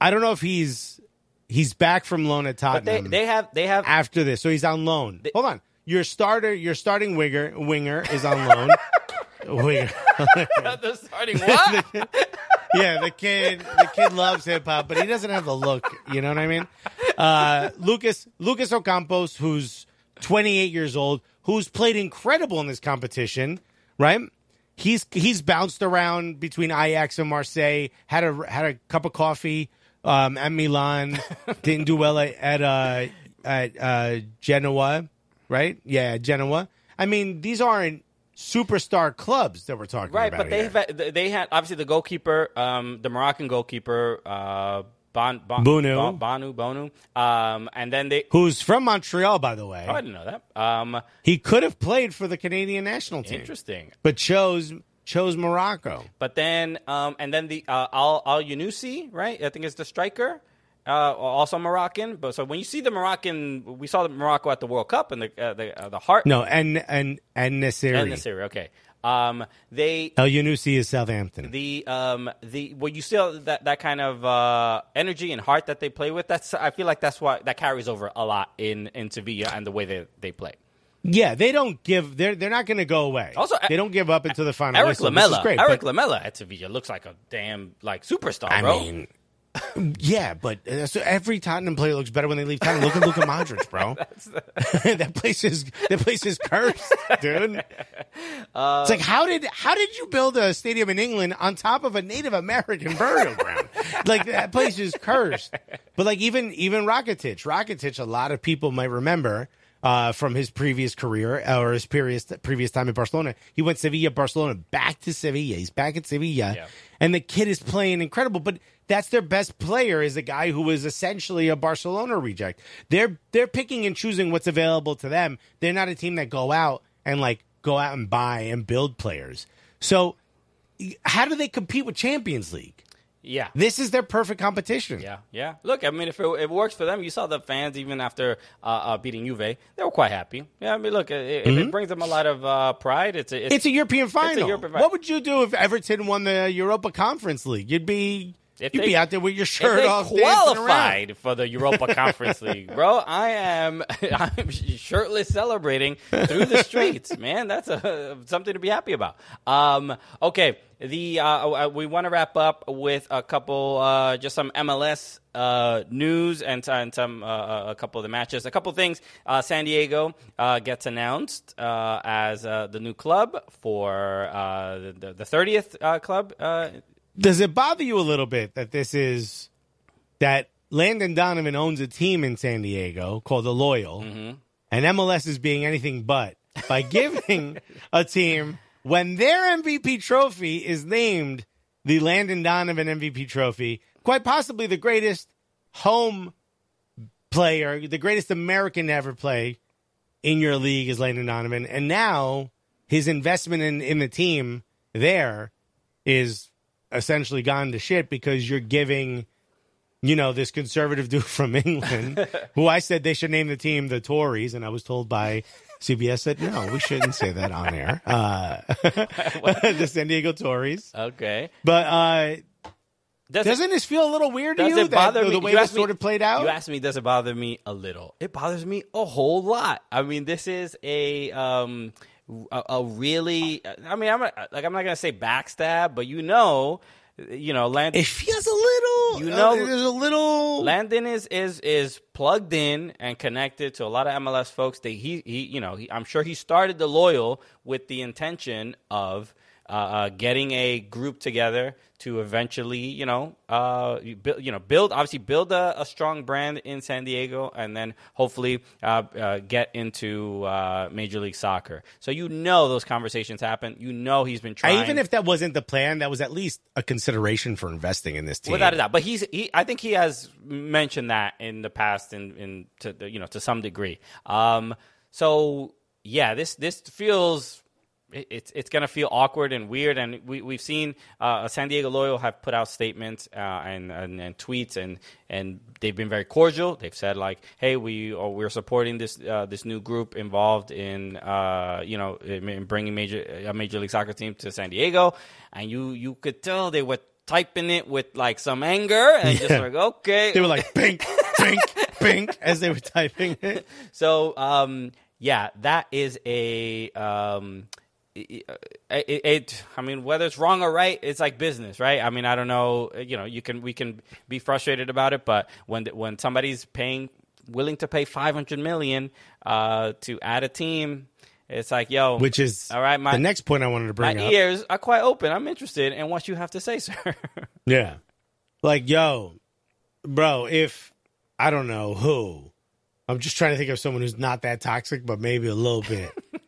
Speaker 3: I don't know if he's he's back from loan at
Speaker 4: But they
Speaker 3: Tottenham
Speaker 4: they have they have
Speaker 3: after this, so he's on loan.
Speaker 4: They-
Speaker 3: Hold on, your starter, your starting winger winger is on loan. (laughs) winger.
Speaker 4: the starting (laughs) what?
Speaker 3: yeah, the kid, the kid loves hip hop, but he doesn't have the look. You know what I mean? Uh, Lucas Lucas Ocampos, who's 28 years old, who's played incredible in this competition, right? He's he's bounced around between Ajax and Marseille. Had a had a cup of coffee um, at Milan. (laughs) didn't do well at at, uh, at uh, Genoa, right? Yeah, Genoa. I mean, these aren't superstar clubs that we're talking
Speaker 4: right,
Speaker 3: about.
Speaker 4: Right, but they they had obviously the goalkeeper, um, the Moroccan goalkeeper, uh, Bon, bon,
Speaker 3: Bunu.
Speaker 4: bon, Banu Bonu, um, and then they.
Speaker 3: who's from Montreal, by the way.
Speaker 4: Oh, I didn't know that. Um,
Speaker 3: He could have played for the Canadian national team,
Speaker 4: interesting.
Speaker 3: but chose chose Morocco.
Speaker 4: But then, um, and then the uh, Al Al Yunusi, right? I think it's the striker, uh, also Moroccan. But so when you see the Moroccan, we saw the Morocco at the World Cup and the uh, the uh, the heart
Speaker 3: No, and and and Nasiri.
Speaker 4: and Syria. Okay, um, they
Speaker 3: El Yunusi is Southampton.
Speaker 4: the um the well you still that that kind of uh energy and heart that they play with that's i feel like that's why that carries over a lot in in sevilla and the way they they play
Speaker 3: yeah, they don't give. They're they're not going to go away.
Speaker 4: Also,
Speaker 3: they don't give up until the final.
Speaker 4: Erik
Speaker 3: whistle, is
Speaker 4: Lamela
Speaker 3: great,
Speaker 4: Erik
Speaker 3: but-
Speaker 4: Lamela at sevilla looks like a damn like superstar
Speaker 3: I
Speaker 4: bro
Speaker 3: mean, (laughs) yeah, but uh, so every Tottenham player looks better when they leave Tottenham. Look at Luka Modric, bro. (laughs) (laughs) that place is that place is cursed, dude.
Speaker 4: Uh,
Speaker 3: it's like how did how did you build a stadium in England on top of a Native American burial ground? like that place is cursed. But like even even Rakitic, Rakitic, a lot of people might remember. Uh, from his previous career or his previous previous time in Barcelona, he went Sevilla, Barcelona, back to Sevilla. He's back at Sevilla,
Speaker 4: Yeah.
Speaker 3: and the kid is playing incredible. But that's their best player is a guy who was essentially a Barcelona reject. They're they're picking and choosing what's available to them. They're not a team that go out and like go out and buy and build players. So how do they compete with Champions League?
Speaker 4: Yeah.
Speaker 3: This is their perfect competition.
Speaker 4: Yeah, yeah. Look, I mean, if it, it works for them, you saw the fans even after uh, uh, beating Juve, they were quite happy. Yeah, I mean, look, if it brings them a lot of uh, pride, it's a, it's,
Speaker 3: Mm-hmm. It's a European final.
Speaker 4: European final.
Speaker 3: What would you do if Everton won the Europa Conference League? You'd be
Speaker 4: If
Speaker 3: you'd
Speaker 4: they-
Speaker 3: be out there with your shirt off,
Speaker 4: qualified for the Europa Conference League, bro. I am (laughs) I'm shirtless celebrating through the (laughs) streets, man. That's a, something to be happy about. Um, okay, the uh, we want to wrap up with a couple, uh, just some MLS uh, news and, and some uh, a couple of the matches, a couple things. Uh, San Diego uh, gets announced uh, as uh, the new club for uh, the the thirtieth uh, club. Uh,
Speaker 3: Does it bother you a little bit that this is that Landon Donovan owns a team in San Diego called the Loyal,
Speaker 4: Mm-hmm.
Speaker 3: and MLS is being anything but by giving (laughs) a team when their MVP trophy is named the Landon Donovan MVP trophy, quite possibly the greatest home player, the greatest American to ever play in your league is Landon Donovan, and now his investment in in the team there is essentially gone to shit because you're giving, you know, this conservative (laughs) dude from England, (laughs) who I said they should name the team the Tories, and I was told by CBS said, no, we shouldn't say that on air. Uh, (laughs) the San Diego Tories,
Speaker 4: okay.
Speaker 3: but uh,
Speaker 4: does
Speaker 3: doesn't this feel a little weird to
Speaker 4: Does
Speaker 3: you?
Speaker 4: it bother
Speaker 3: that,
Speaker 4: me?
Speaker 3: the way
Speaker 4: You
Speaker 3: this
Speaker 4: asked me-
Speaker 3: sort of played out?
Speaker 4: You asked me, does it bother me a little? It bothers me a whole lot. I mean, this is a um a, a really. I mean, I'm not, like I'm not gonna say backstab, but you know, you know, Landon.
Speaker 3: it feels a little.
Speaker 4: You know-
Speaker 3: uh, there's a little.
Speaker 4: Landon is is is plugged in and connected to a lot of MLS folks. That he he you know he, I'm sure he started the loyal with the intention of uh, uh, getting a group together to eventually you know uh you build you know build obviously build a, a strong brand in San Diego and then hopefully uh, uh, get into uh, Major League Soccer. So you know those conversations happen. You know he's been trying.
Speaker 3: Even if that wasn't the plan, that was at least a consideration for investing in this team.
Speaker 4: Without a doubt, but he's he. I think he has mentioned that in the past, in in to the- you know to some degree. Um, so yeah, this this feels it- it's it's gonna feel awkward and weird, and we we've seen uh, San Diego Loyal have put out statements uh, and, and and tweets, and and they've been very cordial. They've said like, hey, we or we're supporting this uh, this new group involved in uh, you know in in bringing major a major league soccer team to San Diego, and you you could tell they were typing it with like some anger and just like okay
Speaker 3: They were like (laughs) pink, pink, pink as they were typing it.
Speaker 4: so um yeah that is a um it, it, it i mean whether it's wrong or right it's like business right i mean i don't know you know you can we can be frustrated about it but when when somebody's paying willing to pay 500 million uh to add a team it's like yo
Speaker 3: Which is
Speaker 4: all right my
Speaker 3: the next point I wanted to
Speaker 4: my
Speaker 3: bring up.
Speaker 4: ears are quite open i'm interested in what you have to say (laughs) sir
Speaker 3: Yeah. Like, yo, bro, if I don't know who, I'm just trying to think of someone who's not that toxic, but maybe a little bit. (laughs)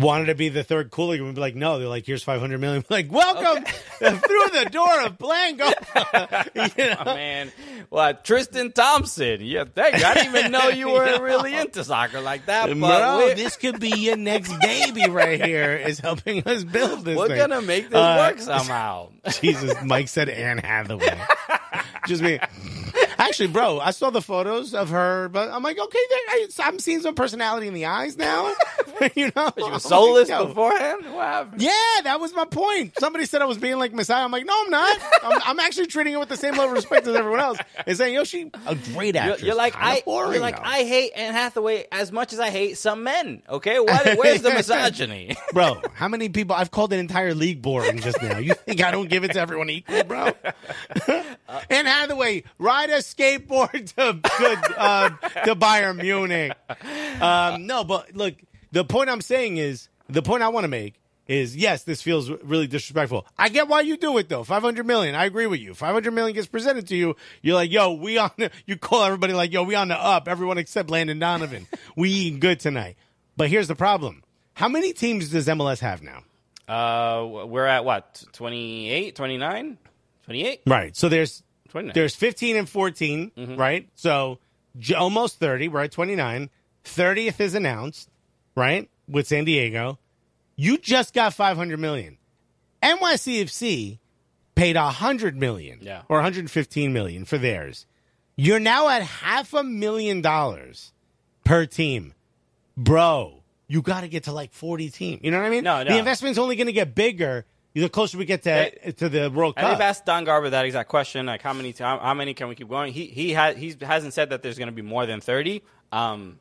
Speaker 3: Wanted to be the third cooligan would be like, no, they're like, here's 500 million. (laughs) Like, welcome (laughs) through the door of Blanco. (laughs) you know?
Speaker 4: Oh, man. What Tristan Thompson? Yeah, thank you. I didn't even know you were really into soccer like that. But
Speaker 3: Bro, this could be your next baby right here is helping us build this
Speaker 4: we're
Speaker 3: thing.
Speaker 4: gonna make this
Speaker 3: Uh,
Speaker 4: work somehow.
Speaker 3: Jesus, Mike said Anne Hathaway. Just me. Actually, bro, I saw the photos of her, but I'm like, okay, I, I'm seeing some personality in the eyes now. (laughs) you know,
Speaker 4: She was (laughs)
Speaker 3: like,
Speaker 4: soulless
Speaker 3: yo.
Speaker 4: beforehand. What?
Speaker 3: Yeah, that was my point. Somebody said I was being like Messiah. I'm like, no, I'm not. I'm, I'm actually treating her with the same level of respect as everyone else. And saying, yo, she a great
Speaker 4: You're,
Speaker 3: actress.
Speaker 4: you're like I.
Speaker 3: boring,
Speaker 4: you're like
Speaker 3: though.
Speaker 4: I hate Anne Hathaway as much as I hate some men. Okay, what, where's the (laughs) misogyny?
Speaker 3: Bro, how many people I've called an entire league boring just now? You think I don't give it to everyone equal, bro? Uh, Anne Hathaway, ride a skateboard to to, uh, to Bayern Munich. Um, no, but look, the point I'm saying is the point I want to make is yes, this feels really disrespectful. I get why you do it though. 500 million, I agree with you. 500 million gets presented to you. You're like, yo, we on. The, you call everybody like, yo, we on the up. Everyone except Landon Donovan. we eating good tonight. But here's the problem. How many teams does MLS have now?
Speaker 4: Uh, we're at what 28, 29? 28?
Speaker 3: Right. So there's
Speaker 4: 29.
Speaker 3: there's 15 and 14, mm-hmm. right? So almost 30. We're at 29. 30th is announced, right? With San Diego. You just got 500 million. NYCFC paid a hundred million
Speaker 4: Yeah.
Speaker 3: or 115 million for theirs. You're now at half a million dollars per team, bro. You got to get to like 40 teams. You know what I mean?
Speaker 4: No, no.
Speaker 3: The investment's only going to get bigger the closer we get to
Speaker 4: Hey,
Speaker 3: to the World Cup, I've
Speaker 4: asked Don Garber that exact question, like how many how, how many can we keep going? He he has he hasn't said that there's going to be more than thirty. Um,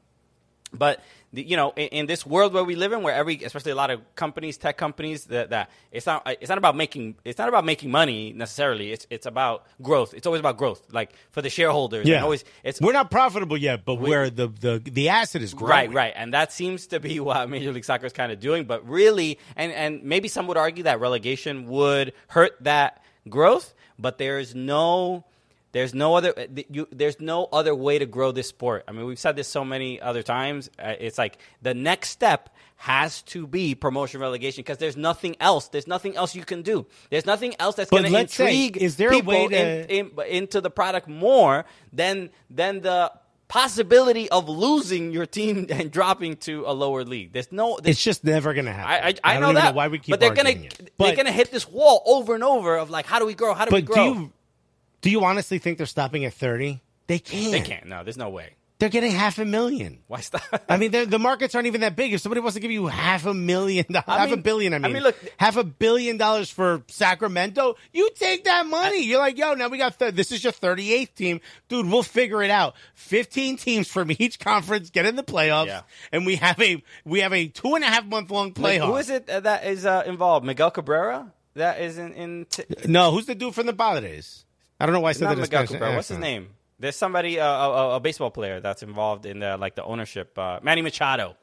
Speaker 4: but the, you know, in, in this world where we live in, where every, especially a lot of companies, tech companies, that, that it's not it's not about making it's not about making money necessarily. It's it's about growth. It's always about growth, like for the shareholders.
Speaker 3: yeah,
Speaker 4: always it's
Speaker 3: we're not profitable yet, but where the, the the asset is growing.
Speaker 4: Right, right, and that seems to be (laughs) what Major League Soccer is kind of doing. But really, and and maybe some would argue that relegation would hurt that growth. But there is no, there's no other, you, there's no other way to grow this sport. I mean, we've said this so many other times. Uh, it's like the next step has to be promotion relegation because there's nothing else. There's nothing else you can do. There's nothing else that's going to
Speaker 3: let's say,
Speaker 4: intrigue
Speaker 3: is there a
Speaker 4: people
Speaker 3: way to-
Speaker 4: in, in, into the product more than than the possibility of losing your team (laughs) and dropping to a lower league. There's no. There's,
Speaker 3: It's just never going to happen.
Speaker 4: I, I, I,
Speaker 3: don't
Speaker 4: know that.
Speaker 3: know why we keep
Speaker 4: but they're gonna they're gonna hit this wall over and over of like, how do we grow? How do we grow?
Speaker 3: do you do you honestly think they're stopping at 30? They can't.
Speaker 4: they can't. No, there's no way.
Speaker 3: They're getting half a million.
Speaker 4: Why stop?
Speaker 3: I mean, the markets aren't even that big. If somebody wants to give you half a million, dollars, half a
Speaker 4: mean-
Speaker 3: billion, I
Speaker 4: I
Speaker 3: mean,
Speaker 4: mean, look-
Speaker 3: half a billion dollars for Sacramento, you take that money. You're like, yo, now we got th- this is your 38th team, dude. We'll figure it out. 15 teams from (laughs) each conference get in the playoffs,
Speaker 4: Yeah.
Speaker 3: and we have a we have a two and a half month long
Speaker 4: Like,
Speaker 3: playoff.
Speaker 4: who is it that is uh, involved? Miguel Cabrera. That is in. in t-
Speaker 3: No, who's the dude from the Padres? I don't know why I said
Speaker 4: not
Speaker 3: that. in
Speaker 4: Miguel
Speaker 3: Spanish.
Speaker 4: What's his name? There's somebody, uh, a, a baseball player that's involved in the like the ownership. Uh, Manny Machado.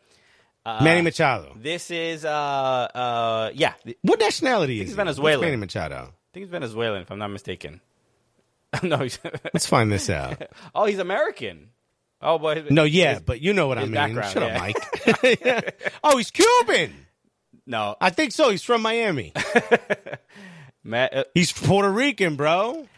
Speaker 3: Manny Machado.
Speaker 4: This is, uh, uh, yeah,
Speaker 3: What nationality is
Speaker 4: he's? Venezuelan.
Speaker 3: What's Manny Machado?
Speaker 4: I think he's Venezuelan, if I'm not mistaken. (laughs) no, (laughs)
Speaker 3: Let's find this out. (laughs)
Speaker 4: oh, he's American. Oh boy,
Speaker 3: No, yeah,
Speaker 4: his-
Speaker 3: but you know what I mean. Shut
Speaker 4: yeah.
Speaker 3: up, Mike. oh, he's Cuban.
Speaker 4: no,
Speaker 3: I think so. He's from Miami.
Speaker 4: Ma- uh,
Speaker 3: He's Puerto Rican, bro.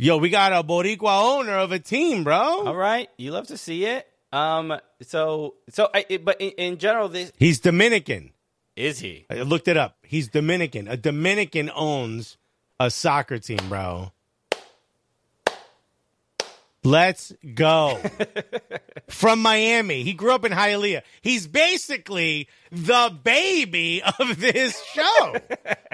Speaker 3: Yo, we got a Boricua owner of a team, bro.
Speaker 4: all right, you love to see it. Um, so, so, I, it, but in, in general, this
Speaker 3: He's Dominican.
Speaker 4: is he?
Speaker 3: I looked it up. He's Dominican. A Dominican owns a soccer team, bro. Let's go. (laughs) From Miami. He grew up in Hialeah. He's basically the baby of this show. (laughs)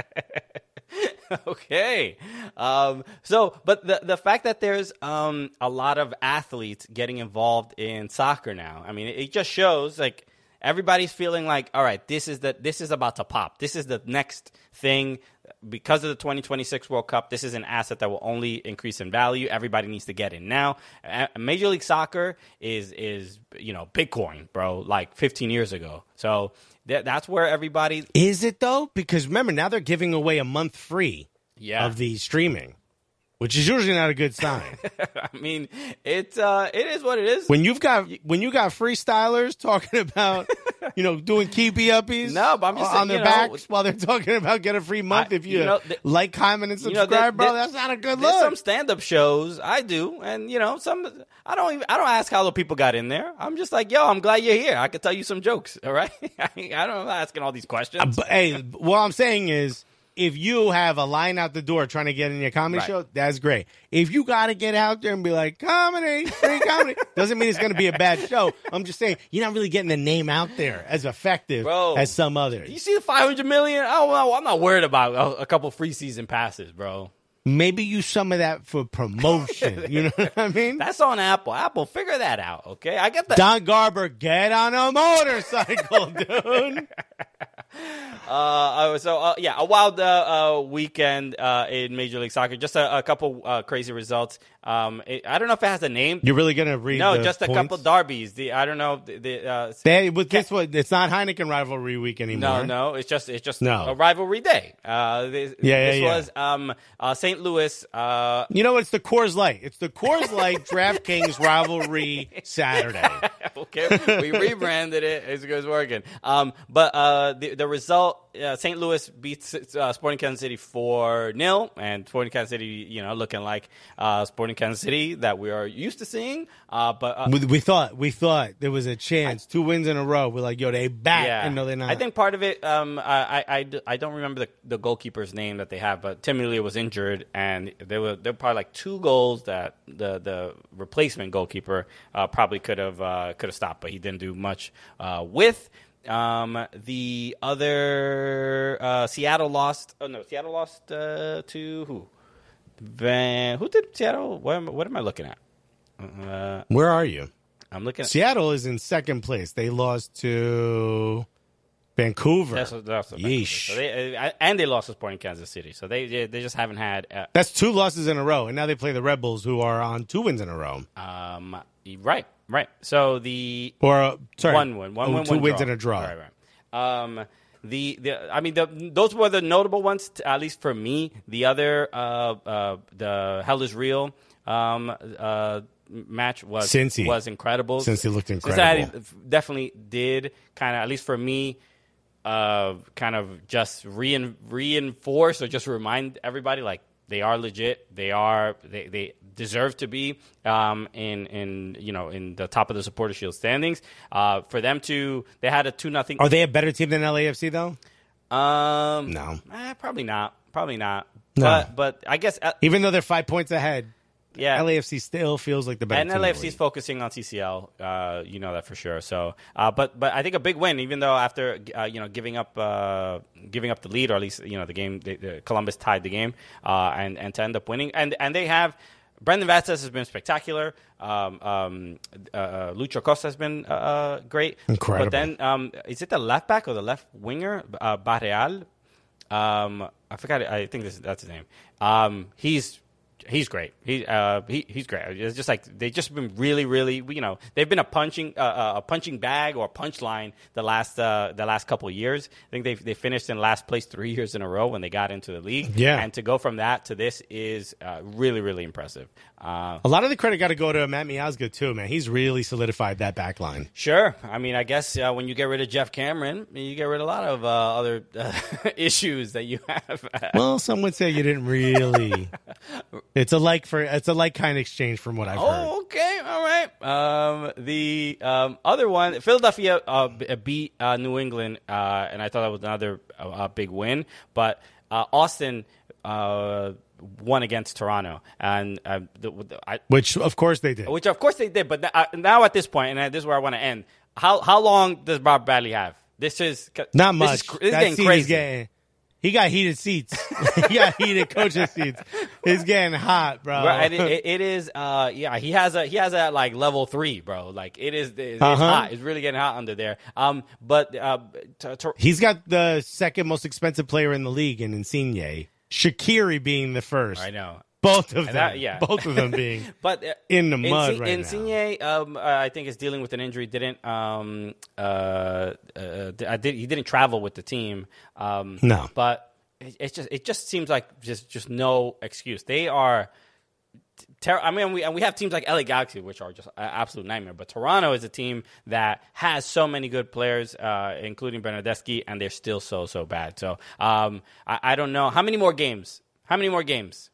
Speaker 4: okay. Um, so, but the the fact that there's um, a lot of athletes getting involved in soccer now, I mean, it, it just shows like everybody's feeling like, all right, this is the this is about to pop. This is the next thing because of the 2026 World Cup. This is an asset that will only increase in value. Everybody needs to get in now. Major League Soccer is is you know Bitcoin, bro, like 15 years ago. So. that That's where everybody
Speaker 3: Is it though? Because remember, now they're giving away a month free
Speaker 4: Yeah.
Speaker 3: of the streaming, which is usually not a good sign. (laughs)
Speaker 4: I mean, it's uh, it is what it is.
Speaker 3: when you've got when you got freestylers talking (laughs) about you know doing keepy uppies
Speaker 4: No, but I'm just
Speaker 3: on
Speaker 4: saying,
Speaker 3: their
Speaker 4: know,
Speaker 3: backs while they're talking about get a free month
Speaker 4: I-
Speaker 3: if you,
Speaker 4: you know, th-
Speaker 3: like comment and
Speaker 4: You know,
Speaker 3: subscribe
Speaker 4: there-
Speaker 3: bro
Speaker 4: there-
Speaker 3: that's not a good look.
Speaker 4: There's some stand-up shows I do, and you know, some I don't even I don't ask how the people got in there. I'm just like, yo, I'm glad you're here. I can tell you some jokes. All right, (laughs) I don't I'm asking all these questions.
Speaker 3: but hey what i'm saying is if you have a line out the door trying to get in your comedy
Speaker 4: Right.
Speaker 3: show that's great if you got to get out there and be like comedy free comedy (laughs) doesn't mean it's going to be a bad show i'm just saying you're not really getting the name out there as effective
Speaker 4: Bro.
Speaker 3: as some others
Speaker 4: you see the 500 million? I don't know. I'm not worried about a, a couple free season passes, bro.
Speaker 3: maybe use some of that for promotion you know what i mean (laughs)
Speaker 4: That's on Apple. Apple, figure that out, okay? I get that.
Speaker 3: Don Garber, get on a motorcycle, dude. (laughs)
Speaker 4: Uh, so uh, yeah, a wild uh, uh, weekend uh, in Major League Soccer. Just a, a couple uh, crazy results. Um, it, I don't know if it has a name.
Speaker 3: You're really gonna read?
Speaker 4: no, just a
Speaker 3: points?
Speaker 4: couple derbies. The I don't know. The, the uh,
Speaker 3: They, with this one, it's not Heineken rivalry week
Speaker 4: no,
Speaker 3: anymore.
Speaker 4: no, it's just it's just
Speaker 3: No.
Speaker 4: a rivalry day. Uh, this,
Speaker 3: Yeah, yeah,
Speaker 4: this
Speaker 3: yeah.
Speaker 4: was um, uh, St. Louis. Uh,
Speaker 3: You know, it's the Coors Light. It's the Coors Light (laughs) DraftKings rivalry Saturday. (laughs)
Speaker 4: okay, we rebranded it. It's, it's working. Um, but uh, the the result uh, St. Louis beats uh, Sporting Kansas City four 0 and Sporting Kansas City, you know, looking like uh, Sporting Kansas City that we are used to seeing. Uh, but uh,
Speaker 3: We, we thought we thought there was a chance. Two wins in a row. We're like, yo, they back. And no, they're not.
Speaker 4: I think part of it, um, I, I, I I don't remember the, the goalkeeper's name that they have, but Tim Melia was injured, and there were there were probably like two goals that the the replacement goalkeeper uh, probably could have uh, could have stopped, but he didn't do much uh, with. Um, the other uh, Seattle lost. Oh no, Seattle lost uh, to who? Van. Who did Seattle? What am, what am I looking at? Uh,
Speaker 3: Where are you?
Speaker 4: I'm looking. at
Speaker 3: Seattle is in second place. They lost to Vancouver.
Speaker 4: That's, that's
Speaker 3: Yeesh.
Speaker 4: So they, uh, and they lost to Sporting Kansas City, so they they they just haven't had. Uh,
Speaker 3: That's two losses in a row, and now they play the Red Bulls, who are on two wins in a row.
Speaker 4: um, right, right. So the
Speaker 3: Or uh, sorry,
Speaker 4: one win, one
Speaker 3: oh,
Speaker 4: win,
Speaker 3: two
Speaker 4: one
Speaker 3: wins
Speaker 4: draw.
Speaker 3: and a draw.
Speaker 4: Right, right. Um, the, the I mean the those were the notable ones t- at least for me. The other uh, uh, the Hell is Real um, uh, match was
Speaker 3: Cincy.
Speaker 4: was incredible.
Speaker 3: Cincy looked
Speaker 4: Cincinnati
Speaker 3: incredible.
Speaker 4: definitely did kind of at least for me uh, kind of just rein, reinforce or just remind everybody like they are legit. They are they, they deserve to be um, in in you know in the top of the supporter shield standings. Uh, for them to they had a two nothing.
Speaker 3: Are they a better team than LAFC though?
Speaker 4: Um,
Speaker 3: No.
Speaker 4: eh, probably not. Probably not.
Speaker 3: No.
Speaker 4: But but I guess uh,
Speaker 3: Even though they're five points ahead,
Speaker 4: yeah.
Speaker 3: LAFC still feels like the better
Speaker 4: and
Speaker 3: team.
Speaker 4: LAFC is focusing on CCL. Uh, you know that for sure. So, uh, but but I think a big win, even though after uh, you know giving up uh, giving up the lead, or at least you know the game, they, the Columbus tied the game, uh, and and to end up winning, and and they have. Brandon Vazquez has been spectacular. Um, um, uh, uh, Lucho Acosta has been uh, uh, great.
Speaker 3: Incredible.
Speaker 4: But then, um, is it the left back or the left winger, uh, Barreal? Um, I forgot. I think this, that's his name. Um, he's he's great. He, uh, he he's great. It's just like they've just been really, really. You know, they've been a punching uh, uh, a punching bag or a punch the last uh, the last couple of years. I think they they finished in last place three (laughs) years in a row when they got into the league.
Speaker 3: Yeah.
Speaker 4: and to go from that to this is uh, really, really impressive. Uh,
Speaker 3: A lot of the credit got to go to Matt Miazga too, man. He's really solidified that back line.
Speaker 4: Sure. I mean, I guess uh, when you get rid of Geoff Cameron, you get rid of a lot of uh, other uh, (laughs) issues that you have. (laughs)
Speaker 3: Well, some would say you didn't really. (laughs) it's a like for it's a like kind exchange from what I've heard.
Speaker 4: Oh, okay, all right. Um, the um, other one, Philadelphia uh, beat uh, New England, uh, and I thought that was another big win. But uh, Austin uh, won against Toronto, and uh, the, the, I,
Speaker 3: Which of course they did.
Speaker 4: which of course they did. But th- uh, now at this point, and this is where I want to end. How how long does Bob Bradley have? This is
Speaker 3: Not
Speaker 4: this
Speaker 3: much.
Speaker 4: Is, this is getting crazy.
Speaker 3: getting. He got heated seats. (laughs) he got heated coaching seats. It's getting hot, bro.
Speaker 4: Right, it, (laughs) it- it is. Uh, yeah, he has a he has a like level three, bro. Like it is. It's, it's
Speaker 3: Uh-huh.
Speaker 4: hot. It's really getting hot under there. Um, but uh, to, to,
Speaker 3: He's got the second most expensive player in the league in Insigne. Shaqiri being the first.
Speaker 4: I know.
Speaker 3: Both of them.
Speaker 4: That- yeah.
Speaker 3: Both of them being. (laughs)
Speaker 4: But uh,
Speaker 3: In the mud
Speaker 4: Insi-
Speaker 3: right now.
Speaker 4: Insigne, um, uh, I think is dealing with an injury. Didn't um, uh, uh, I did he didn't travel with the team. Um,
Speaker 3: No.
Speaker 4: but it, it's just it just seems like just just no excuse. They are. Ter- I mean, we and we have teams like LA Galaxy, which are just an absolute nightmare. But Toronto is a team that has so many good players, uh, including Bernardeschi, and they're still so so bad. So um, I, I don't know how many more games. How many more games?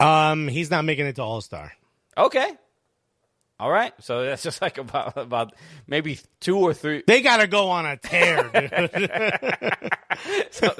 Speaker 3: Um, he's not making it to All Star.
Speaker 4: Okay. All right. So that's just like about about maybe two or three.
Speaker 3: They got to go on a tear, dude. (laughs)
Speaker 4: So,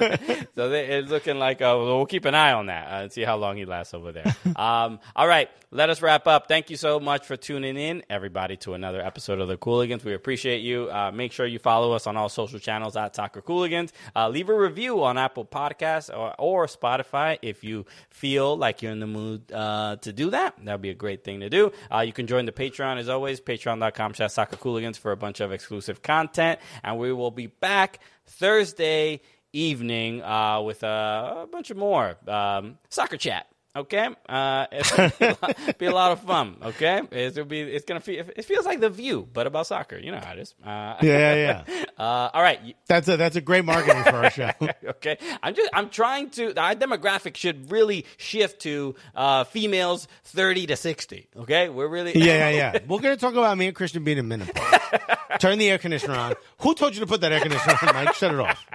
Speaker 4: so they, it's looking like uh, we'll keep an eye on that uh, and see how long he lasts over there. (laughs) Um, all right. Let us wrap up. Thank you so much for tuning in, everybody, to another episode of the Cooligans. We appreciate you. Uh, make sure you follow us on all social channels at Soccer Cooligans. Uh, leave a review on Apple Podcasts or, or Spotify if you feel like you're in the mood uh, to do that. That would be a great thing to do. Uh, you can join the Patreon as always, patreon.com slash soccer cooligans for a bunch of exclusive content. And we will be back Thursday evening uh, with uh, a bunch of more um, soccer chat. Okay, uh, it'll be, a lot, (laughs) be a lot of fun. Okay, it'll be. It's gonna feel. It feels like the View, but about soccer. You know how it is. Uh,
Speaker 3: Yeah, yeah. (laughs)
Speaker 4: uh, all right.
Speaker 3: That's a that's a great marketing for our show. (laughs)
Speaker 4: Okay, I'm just. I'm trying to. Our demographic should really shift to uh, females 30 to 60. Okay, we're really.
Speaker 3: Yeah, yeah, yeah. We're gonna talk about me and Christian being in menopause. Turn the air conditioner on. Who told you to put that air conditioner on, Mike? Shut it off.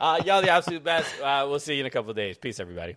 Speaker 4: Uh, y'all the absolute best. Uh, we'll see you in a couple of days. Peace, everybody.